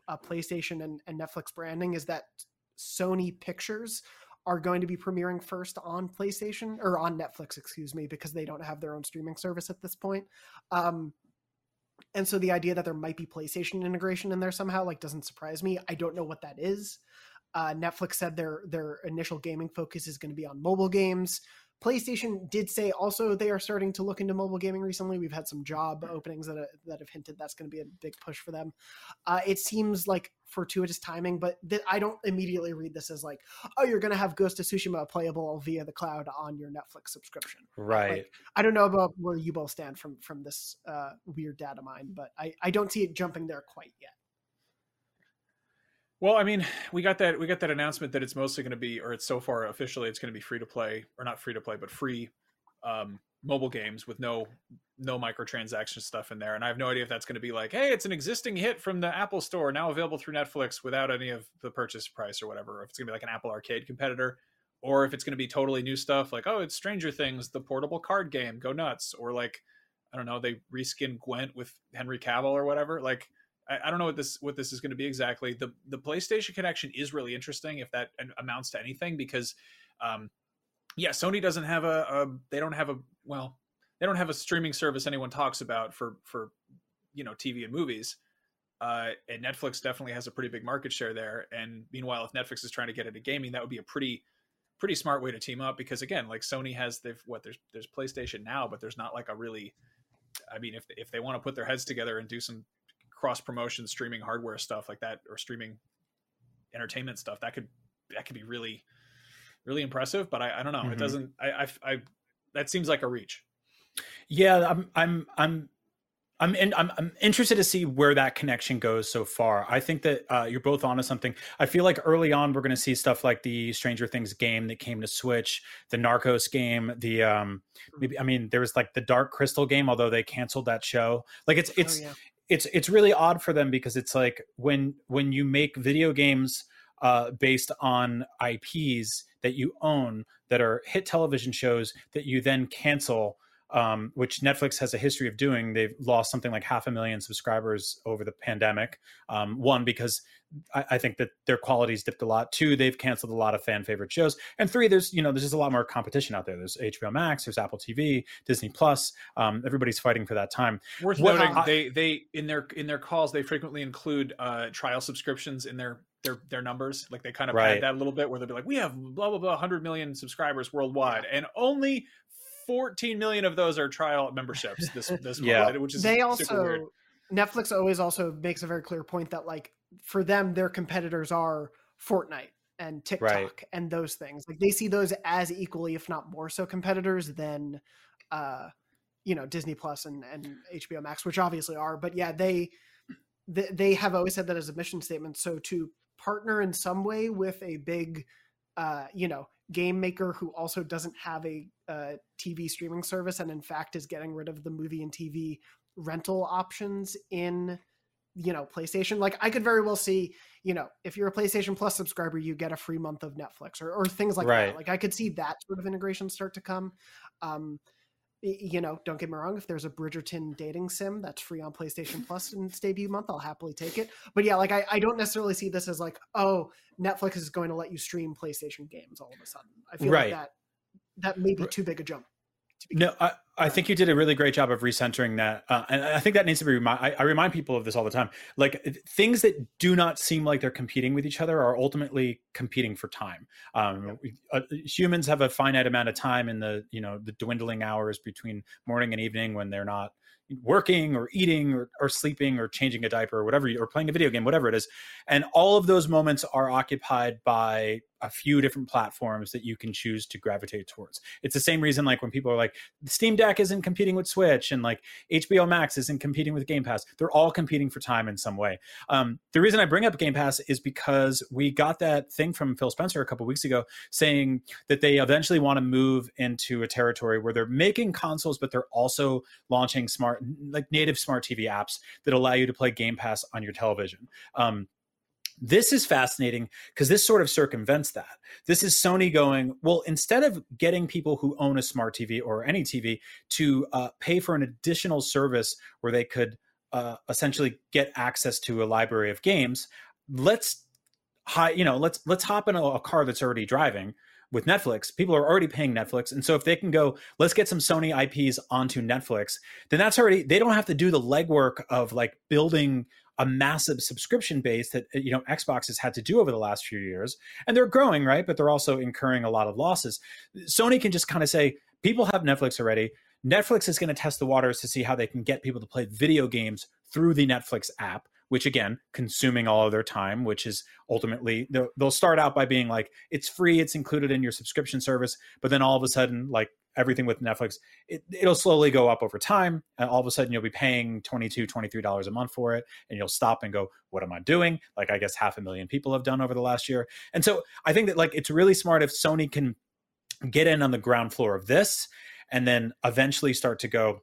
a PlayStation and, and Netflix branding is that Sony Pictures are going to be premiering first on PlayStation or on Netflix, excuse me, because they don't have their own streaming service at this point. Um, and so the idea that there might be PlayStation integration in there somehow like doesn't surprise me. I don't know what that is. Uh, Netflix said their their initial gaming focus is going to be on mobile games. PlayStation did say also they are starting to look into mobile gaming recently. We've had some job openings that, that have hinted that's going to be a big push for them. Uh, it seems like fortuitous timing, but th- I don't immediately read this as like, oh, you're going to have Ghost of Tsushima playable via the cloud on your Netflix subscription. Right. Like, I don't know about where you both stand from from this uh, weird data mine, but I, I don't see it jumping there quite yet. Well, I mean, we got that we got that announcement that it's mostly going to be, or it's so far officially, it's going to be free to play, or not free to play, but free um, mobile games with no no microtransaction stuff in there. And I have no idea if that's going to be like, hey, it's an existing hit from the Apple Store now available through Netflix without any of the purchase price or whatever. Or if it's going to be like an Apple Arcade competitor, or if it's going to be totally new stuff like, oh, it's Stranger Things, the portable card game, go nuts, or like, I don't know, they reskin Gwent with Henry Cavill or whatever, like I, I don't know what this what this is going to be exactly. The the PlayStation connection is really interesting if that amounts to anything because, um, yeah, Sony doesn't have a, a they don't have a well they don't have a streaming service anyone talks about for for you know TV and movies. Uh, and Netflix definitely has a pretty big market share there. And meanwhile, if Netflix is trying to get into gaming, that would be a pretty pretty smart way to team up because again, like Sony has they've what there's there's PlayStation now, but there's not like a really I mean, if if they want to put their heads together and do some cross promotion streaming hardware stuff like that or streaming entertainment stuff that could that could be really really impressive but i, I don't know mm-hmm. it doesn't I, I i that seems like a reach yeah i'm i'm i'm I'm, in, I'm I'm interested to see where that connection goes so far. I think that uh, you're both onto something. I feel like early on we're going to see stuff like the Stranger Things game that came to Switch, the Narcos game, the um maybe I mean there was like the Dark Crystal game, although they canceled that show. Like it's it's oh, yeah it's it's really odd for them because it's like when when you make video games uh, based on IPs that you own that are hit television shows that you then cancel um, which Netflix has a history of doing. They've lost something like half a million subscribers over the pandemic. Um, one, because I, I, think that their quality's dipped a lot. Two, they've canceled a lot of fan favorite shows. And three, there's you know there's just a lot more competition out there. There's HBO Max, there's Apple TV, Disney Plus. Um, everybody's fighting for that time. Worth what, noting, I, they they in their in their calls they frequently include uh, trial subscriptions in their their their numbers. Like they kind of right. that a little bit where they'll be like, we have blah blah blah 100 million subscribers worldwide, and only 14 million of those are trial memberships this this yeah. month, which is they also Netflix always also makes a very clear point that like for them their competitors are Fortnite and TikTok right. and those things. Like they see those as equally, if not more so, competitors than uh, you know Disney Plus and and HBO Max, which obviously are. But yeah, they they, they have always said that as a mission statement. So to partner in some way with a big uh, you know game maker who also doesn't have a, a TV streaming service and in fact is getting rid of the movie and TV rental options in you know PlayStation. Like I could very well see you know if you're a PlayStation Plus subscriber, you get a free month of Netflix or, or things like right. that. Like I could see that sort of integration start to come. Um, you know, don't get me wrong. If there's a Bridgerton dating sim that's free on PlayStation Plus in its debut month, I'll happily take it. But yeah, like I, I don't necessarily see this as like, oh, Netflix is going to let you stream PlayStation games all of a sudden. I feel right. like that that may be too big a jump. No, I, I think you did a really great job of recentering that, uh, and I think that needs to be. I, I, remind people of this all the time. Like things that do not seem like they're competing with each other are ultimately competing for time. Um, uh, humans have a finite amount of time in the you know the dwindling hours between morning and evening when they're not working or eating or, or sleeping or changing a diaper or whatever or playing a video game whatever it is and all of those moments are occupied by a few different platforms that you can choose to gravitate towards. It's the same reason like when people are like Steam Deck isn't competing with Switch and like HBO Max isn't competing with Game Pass. They're all competing for time in some way. Um, the reason I bring up Game Pass is because we got that thing from Phil Spencer a couple weeks ago saying that they eventually want to move into a territory where they're making consoles, but they're also launching smart, like native smart TV apps that allow you to play Game Pass on your television. Um, this is fascinating because this sort of circumvents that. This is Sony going, well, instead of getting people who own a smart TV or any TV to uh, pay for an additional service where they could uh, essentially get access to a library of games, let's hi, you know, let's let's hop in a, a car that's already driving with Netflix, people are already paying Netflix. And so if they can go, let's get some Sony IPs onto Netflix, then that's already, they don't have to do the legwork of like building a massive subscription base that uh, you know Xbox has had to do over the last few years, and they're growing, right? But they're also incurring a lot of losses. Sony can just kind of say, people have Netflix already. Netflix is going to test the waters to see how they can get people to play video games through the Netflix app, which again, consuming all of their time, which is ultimately they'll, they'll start out by being like, it's free, it's included in your subscription service, but then all of a sudden, like everything with Netflix, it, will slowly go up over time. And all of a sudden, you'll be paying $22, $23 a month for it. And you'll stop and go, what am I doing? Like, I guess half a million people have done over the last year. And so I think that, like, it's really smart if Sony can get in on the ground floor of this and then eventually start to go,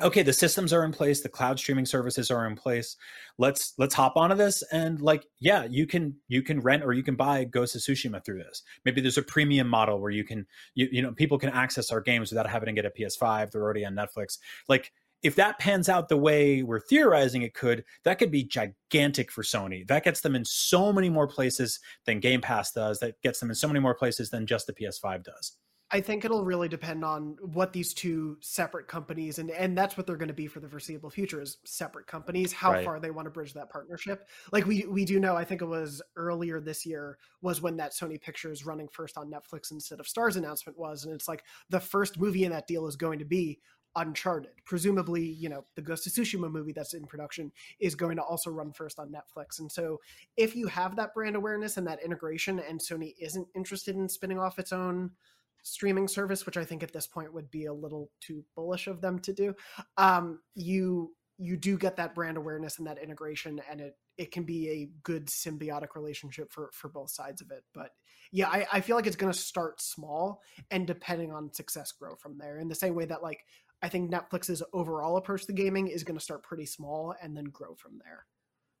okay the systems are in place the cloud streaming services are in place. Let's let's hop onto this and like yeah you can you can rent or you can buy ghost of tsushima through this. Maybe there's a premium model where you can you, you know people can access our games without having to get a ps5 they're already on netflix. Like if that pans out the way we're theorizing it could that could be gigantic for sony. That gets them in so many more places than game pass does. That gets them in so many more places than just the ps5 does I think it'll really depend on what these two separate companies and and that's what they're going to be for the foreseeable future is separate companies how right. far they want to bridge that partnership. Like we we do know I think it was earlier this year was when that Sony Pictures running first on Netflix instead of Starz announcement was and it's like the first movie in that deal is going to be Uncharted. Presumably, you know, the Ghost of Tsushima movie that's in production is going to also run first on Netflix. And so, if you have that brand awareness and that integration, and Sony isn't interested in spinning off its own streaming service, which I think at this point would be a little too bullish of them to do, um, you you do get that brand awareness and that integration, and it it can be a good symbiotic relationship for for both sides of it. But yeah, I, I feel like it's going to start small, and depending on success, grow from there. In the same way that like I think Netflix's overall approach to gaming is going to start pretty small and then grow from there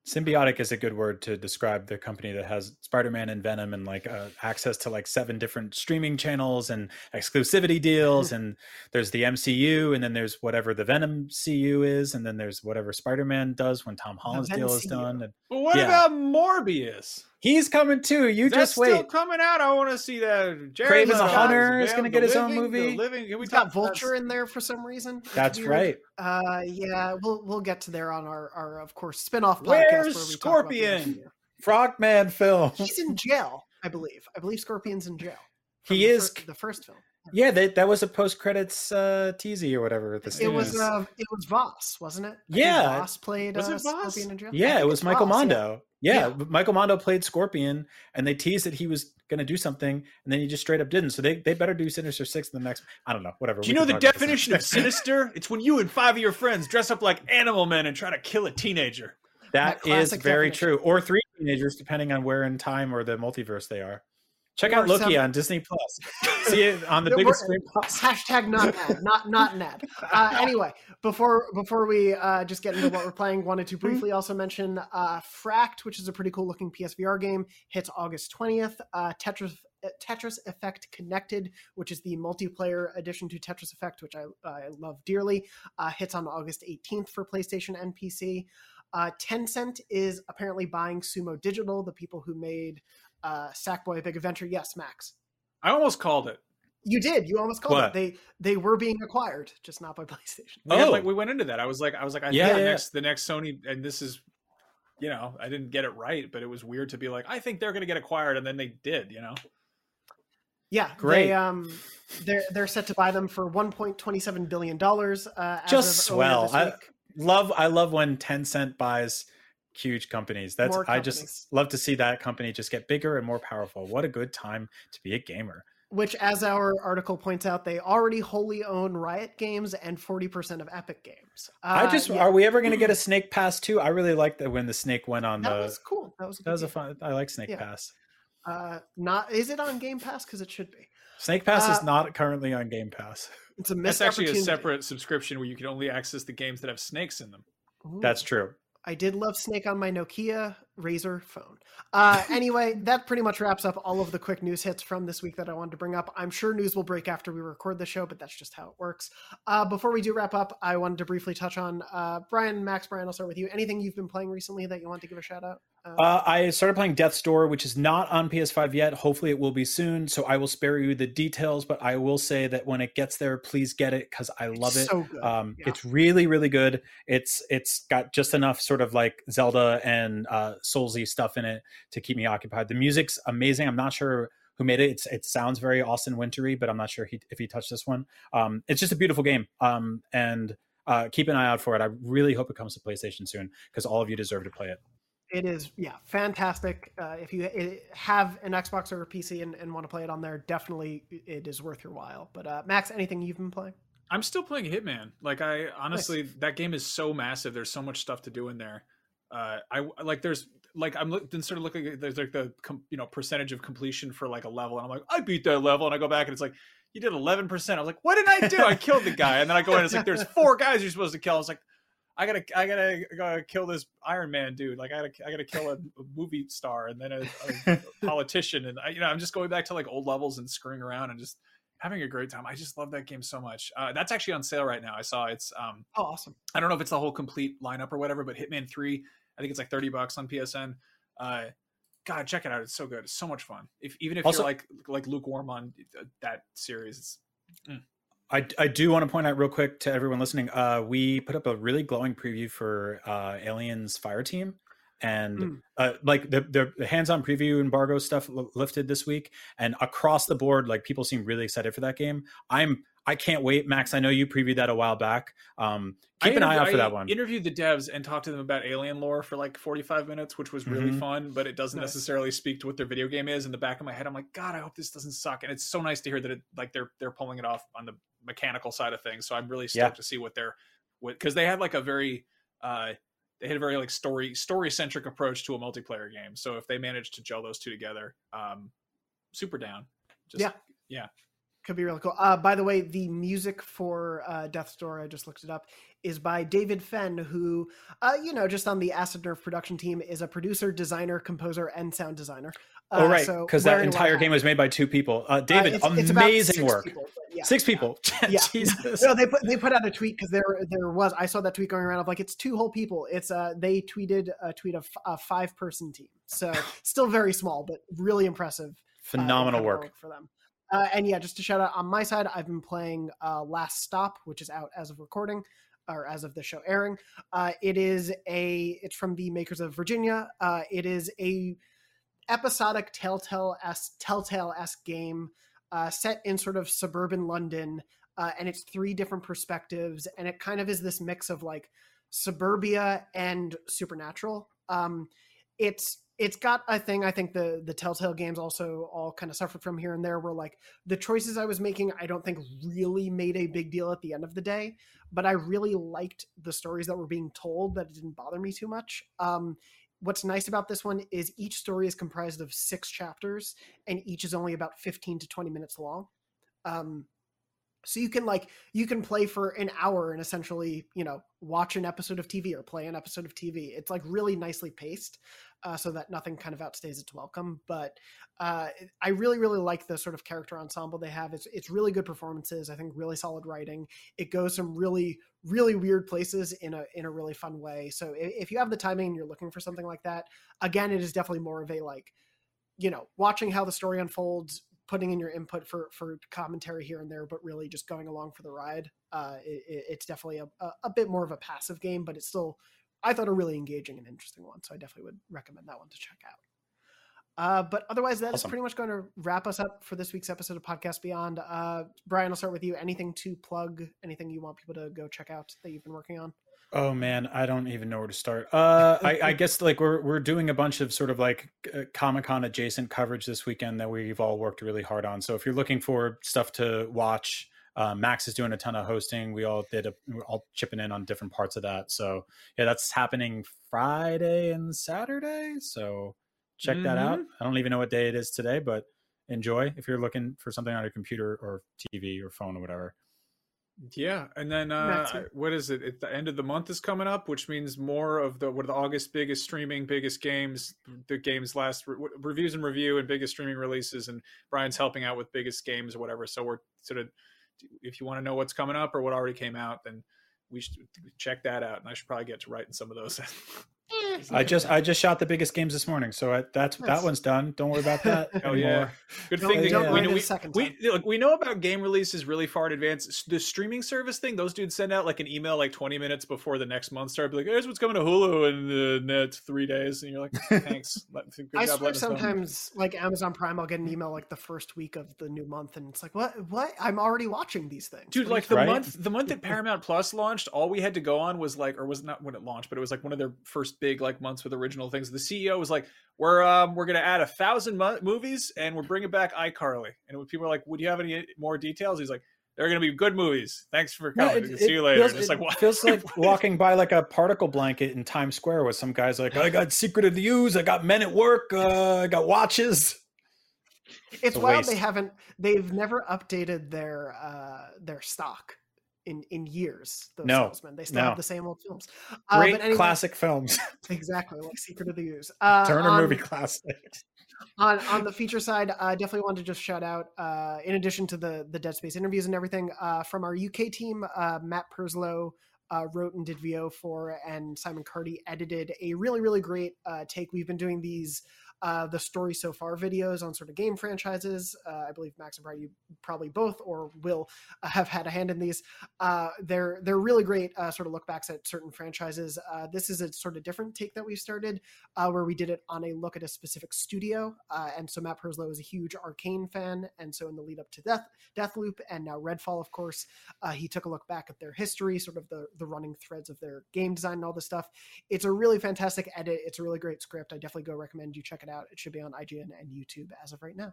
symbiotic is a good word to describe the company that has spider-man and venom and like uh, access to like seven different streaming channels and exclusivity deals and there's the mcu and then there's whatever the venom cu is and then there's whatever spider-man does when tom holland's deal is done and, but what yeah. about morbius He's coming too. You That's just wait. Still coming out. I want to see that. Jared Kraven the Hunter is going to get his own movie. Living, we got Vulture in there for some reason. That's right. Uh, yeah, we'll we'll get to there on our our of course spinoff podcast. Where's where we Scorpion? Frogman film. He's in jail, I believe. I believe Scorpion's in jail. He is fir- the first film. Yeah, they, that was a post credits uh, teasy or whatever. This it was. Uh, it was Voss, wasn't it? I yeah, Voss played. Was uh, it Voss? Scorpion in jail. Yeah, it was Michael Voss, Mando. Yeah. yeah. Michael Mando played Scorpion, and they teased that he was going to do something, and then he just straight up didn't. So they, they better do Sinister Six in the next. I don't know, whatever. Do you know the definition of sinister? It's when you and five of your friends dress up like animal men and try to kill a teenager. that, that is very definition. true, or three teenagers, depending on where in time or the multiverse they are. Check out Loki on Disney Plus. See it on the biggest screen. Hashtag not ad, not not an ad. Uh, anyway, before before we uh, just get into what we're playing, wanted to mm-hmm. briefly also mention uh, Fracked, which is a pretty cool looking PSVR game, hits August twentieth. Uh, Tetris Tetris Effect Connected, which is the multiplayer addition to Tetris Effect, which I, I love dearly, uh, hits on August 18th for PlayStation and PC. Uh, Tencent is apparently buying Sumo Digital, the people who made uh, Sackboy: Big Adventure. Yes, Max. I almost called it. You did. You almost called what? it. They they were being acquired, just not by PlayStation. We oh, had, like we went into that. I was like, I was like, I yeah, yeah. The next the next Sony, and this is, you know, I didn't get it right, but it was weird to be like, I think they're going to get acquired, and then they did. You know. Yeah, great. They, um, they're they're set to buy them for one point twenty seven billion dollars. Uh, just swell. I love I love when Tencent buys huge companies. That's More I just love to see that company just get bigger and more powerful. What a good time to be a gamer. Which, as our article points out, they already wholly own Riot Games and 40% of Epic Games. I Uh, just yeah, are we ever going to get a Snake Pass too? I really like that when the Snake went on that the. was cool. That was a, that was a fun. I like Snake Yeah. Pass. Uh, not is it on Game Pass? Because it should be. Snake Pass is Uh, not currently on Game Pass. It's a That's missed actually a separate subscription where you can only access the games that have snakes in them. Ooh. That's true. I did love Snake on my Nokia Razor phone. Uh, anyway, that pretty much wraps up all of the quick news hits from this week that I wanted to bring up. I'm sure news will break after we record the show, but that's just how it works. Uh, before we do wrap up, I wanted to briefly touch on uh, Brian, Max, Brian. I'll start with you. Anything you've been playing recently that you want to give a shout out? Uh, I started playing Death's Door, which is not on PS5 yet. Hopefully, it will be soon. So I will spare you the details, but I will say that when it gets there, please get it because I love it. so good. Um, Yeah. It's really, really good. It's it's got just enough sort of like Zelda and uh, Soulsy stuff in it to keep me occupied. The music's amazing. I'm not sure who made it. It's, it sounds very Austin Wintory, but I'm not sure he, if he touched this one. Um, it's just a beautiful game. Um, and uh, keep an eye out for it. I really hope it comes to PlayStation soon because all of you deserve to play it. It is, yeah, fantastic. Uh, if you i- have an Xbox or a PC and, and want to play it on there, definitely it is worth your while. But uh, Max, anything you've been playing? I'm still playing Hitman. Like I honestly, that game is so massive. There's so much stuff to do in there. Uh, I like there's like I'm look, then sort of looking at there's like the com, you know percentage of completion for like a level, and I'm like I beat that level, and I go back and it's like you did 11. percent I was like, what did I do? I killed the guy, and then I go in, it's like there's four guys you're supposed to kill. I was like. I gotta, I gotta, gotta kill this Iron Man dude. Like, I gotta, I gotta kill a, a movie star and then a, a politician, and I, you know, I'm just going back to like old levels and screwing around and just having a great time. I just love that game so much. Uh, that's actually on sale right now. I saw it's. Um, Oh, awesome. I don't know if it's the whole complete lineup or whatever, but Hitman Three, I think it's like thirty bucks on PSN. Uh, God, check it out. It's so good. It's so much fun. If even if Also- you're like like lukewarm on uh, that series, it's mm. I, I do want to point out real quick to everyone listening. Uh, we put up a really glowing preview for uh, Aliens Fire Team, and Mm. uh, like the, the hands-on preview embargo stuff li- lifted this week, and across the board, like people seem really excited for that game. I'm I can't wait, Max. I know you previewed that a while back. Um, keep I an eye out for that one. Interviewed the devs and talked to them about alien lore for like 45 minutes, which was really Mhm. fun, but it doesn't Nice. necessarily speak to what their video game is. In the back of my head, I'm like, God, I hope this doesn't suck. And it's so nice to hear that it like they're they're pulling it off on the mechanical side of things. So I'm really stoked Yeah. to see what they're what because they had like a very uh they had a very like story story centric approach to a multiplayer game. So if they managed to gel those two together, um super down. Just, Yeah. Yeah. Could be really cool. Uh, by the way, the music for uh, Death's Door, I just looked it up, is by David Fenn, who, uh, you know, just on the Acid Nerve production team, is a producer, designer, composer, and sound designer. Uh, oh right, so because that a lot entire game was made by two people. Uh, David, it's- it's amazing six work. people, yeah, Six people. yeah. Jesus. No, they put they put out a tweet because there there was I saw that tweet going around of like it's two whole people. It's uh they tweeted a tweet of a five person team, so still very small, but really impressive. uh, Phenomenal incredible work. for them. Uh, and yeah, just to shout out on my side, I've been playing uh, Last Stop, which is out as of recording or as of the show airing. Uh, it is a it's from the makers of Virginia. Uh, it is a episodic Telltale s Telltale esque game uh, set in sort of suburban London, uh, and it's three different perspectives, and it kind of is this mix of like suburbia and supernatural. Um, it's it's got a thing I think the the Telltale games also all kind of suffered from here and there where like the choices I was making I don't think really made a big deal at the end of the day, but I really liked the stories that were being told that it didn't bother me too much. Um, what's nice about this one is each story is comprised of six chapters and each is only about 15 to 20 minutes long. Um, so you can like you can play for an hour and essentially you know watch an episode of tv or play an episode of tv it's like really nicely paced uh, so that nothing kind of outstays its welcome. But uh, i really really like the sort of character ensemble they have. It's, it's really good performances i think really solid writing. It goes some really really weird places in a in a really fun way. So if, if you have the timing and you're looking for something like that again it is definitely more of a like you know watching how the story unfolds putting in your input for for commentary here and there but really just going along for the ride uh it, it- it's definitely a, a, bit more of a passive game but it's still i thought a really engaging and interesting one so i definitely would recommend that one to check out uh, but otherwise, that is Awesome. pretty much going to wrap us up for this week's episode of Podcast Beyond. Uh, Brian, I'll start with you. Anything to plug? Anything you want people to go check out that you've been working on? Oh man, I don't even know where to start. Uh, I, I guess like we're we're doing a bunch of sort of like uh, Comic Con adjacent coverage this weekend that we've all worked really hard on. So if you're looking for stuff to watch, uh, Max is doing a ton of hosting. We all did a, we're all chipping in on different parts of that. So yeah, that's happening Friday and Saturday. So check mm-hmm. that out. I don't even know what day it is today, but enjoy if you're looking for something on your computer or TV or phone or whatever. Yeah, and then uh, what is it? At the end of the month is coming up, which means more of the what are the August biggest streaming, biggest games, the games last re- reviews and review and biggest streaming releases, and Brian's helping out with biggest games or whatever. So we're sort of, if you want to know what's coming up or what already came out, then we should check that out. And I should probably get to writing some of those. I just I just shot the biggest games this morning, so I, that's nice. that one's done. Don't worry about that. oh yeah, good thing. That, yeah. we, know, we, we, look, we know about game releases really far in advance. The streaming service thing, those dudes send out like an email like 20 minutes before the next month starts. Be like, here's what's coming to Hulu in the next three days, and you're like, thanks. I swear sometimes like Amazon Prime, I'll get an email like the first week of the new month, and it's like, what? What? I'm already watching these things, dude. Like the right? month, the month that Paramount Plus launched, all we had to go on was like, or was not when it launched, but it was like one of their first big like months with original things. The CEO was like, "We're um we're gonna add a thousand mo- movies and we're bringing back iCarly." And people are like, "Would you have any more details?" He's like, "They're gonna be good movies. Thanks for coming. Yeah, it, See you later." Feels, Just like what? feels like walking by like a particle blanket in Times Square with some guys like, "I got Secret of the Ooze. I got Men at Work. Uh, I got watches." It's, it's wild waste. they haven't. They've never updated their uh their stock in in years. Those no, salesmen, they still no. have the same old films. Uh, Great anyway, classic films. exactly, like Secret of the Ooze. Uh, Turner on, movie classics. On on the feature side, I definitely want to just shout out. Uh, in addition to the the Dead Space interviews and everything, uh, from our UK team, uh, Matt Purslow. Uh, wrote and did VO for, and Simon Cardy edited a really, really great uh, take. We've been doing these uh, the story so far videos on sort of game franchises. Uh, I believe Max and Brian, you probably both or will uh, have had a hand in these. Uh, they're they're really great uh, sort of look backs at certain franchises. Uh, this is a sort of different take that we started where we did it on a look at a specific studio. and so Matt Purslow is a huge Arkane fan, and so in the lead up to Death Deathloop and now Redfall, of course, he took a look back at their history, sort of the the running threads of their game design and all this stuff. It's a really fantastic edit. It's a really great script. I definitely go recommend you check it out. It should be on IGN and YouTube as of right now.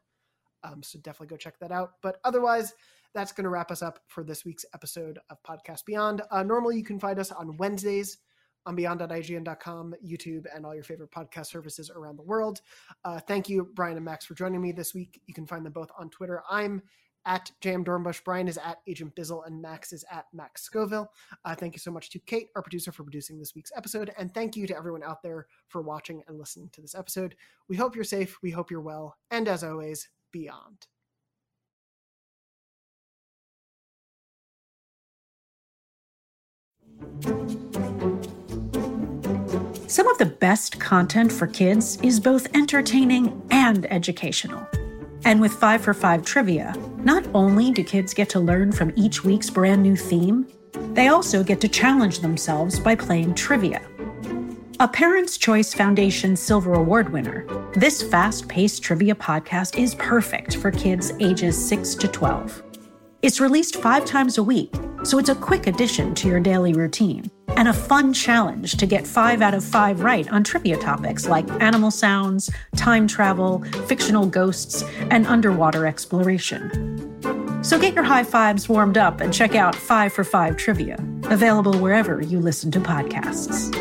Um, so definitely go check that out. But otherwise, that's going to wrap us up for this week's episode of Podcast Beyond. Uh, normally, you can find us on Wednesdays on beyond.ign.com, YouTube, and all your favorite podcast services around the world. Uh, thank you, Brian and Max, for joining me this week. You can find them both on Twitter. I'm at Jam Dornbush. Brian is at Agent Bizzle, and Max is at Max Scoville. Uh, thank you so much to Kate, our producer, for producing this week's episode, and thank you to everyone out there for watching and listening to this episode. We hope you're safe, we hope you're well, and as always, beyond. Some of the best content for kids is both entertaining and educational. And with 5 for 5 trivia, not only do kids get to learn from each week's brand new theme, they also get to challenge themselves by playing trivia. A Parents' Choice Foundation Silver Award winner, this fast paced trivia podcast is perfect for kids ages 6 to 12. It's released five times a week, so it's a quick addition to your daily routine and a fun challenge to get five out of five right on trivia topics like animal sounds, time travel, fictional ghosts, and underwater exploration. So get your high fives warmed up and check out Five for Five Trivia, available wherever you listen to podcasts.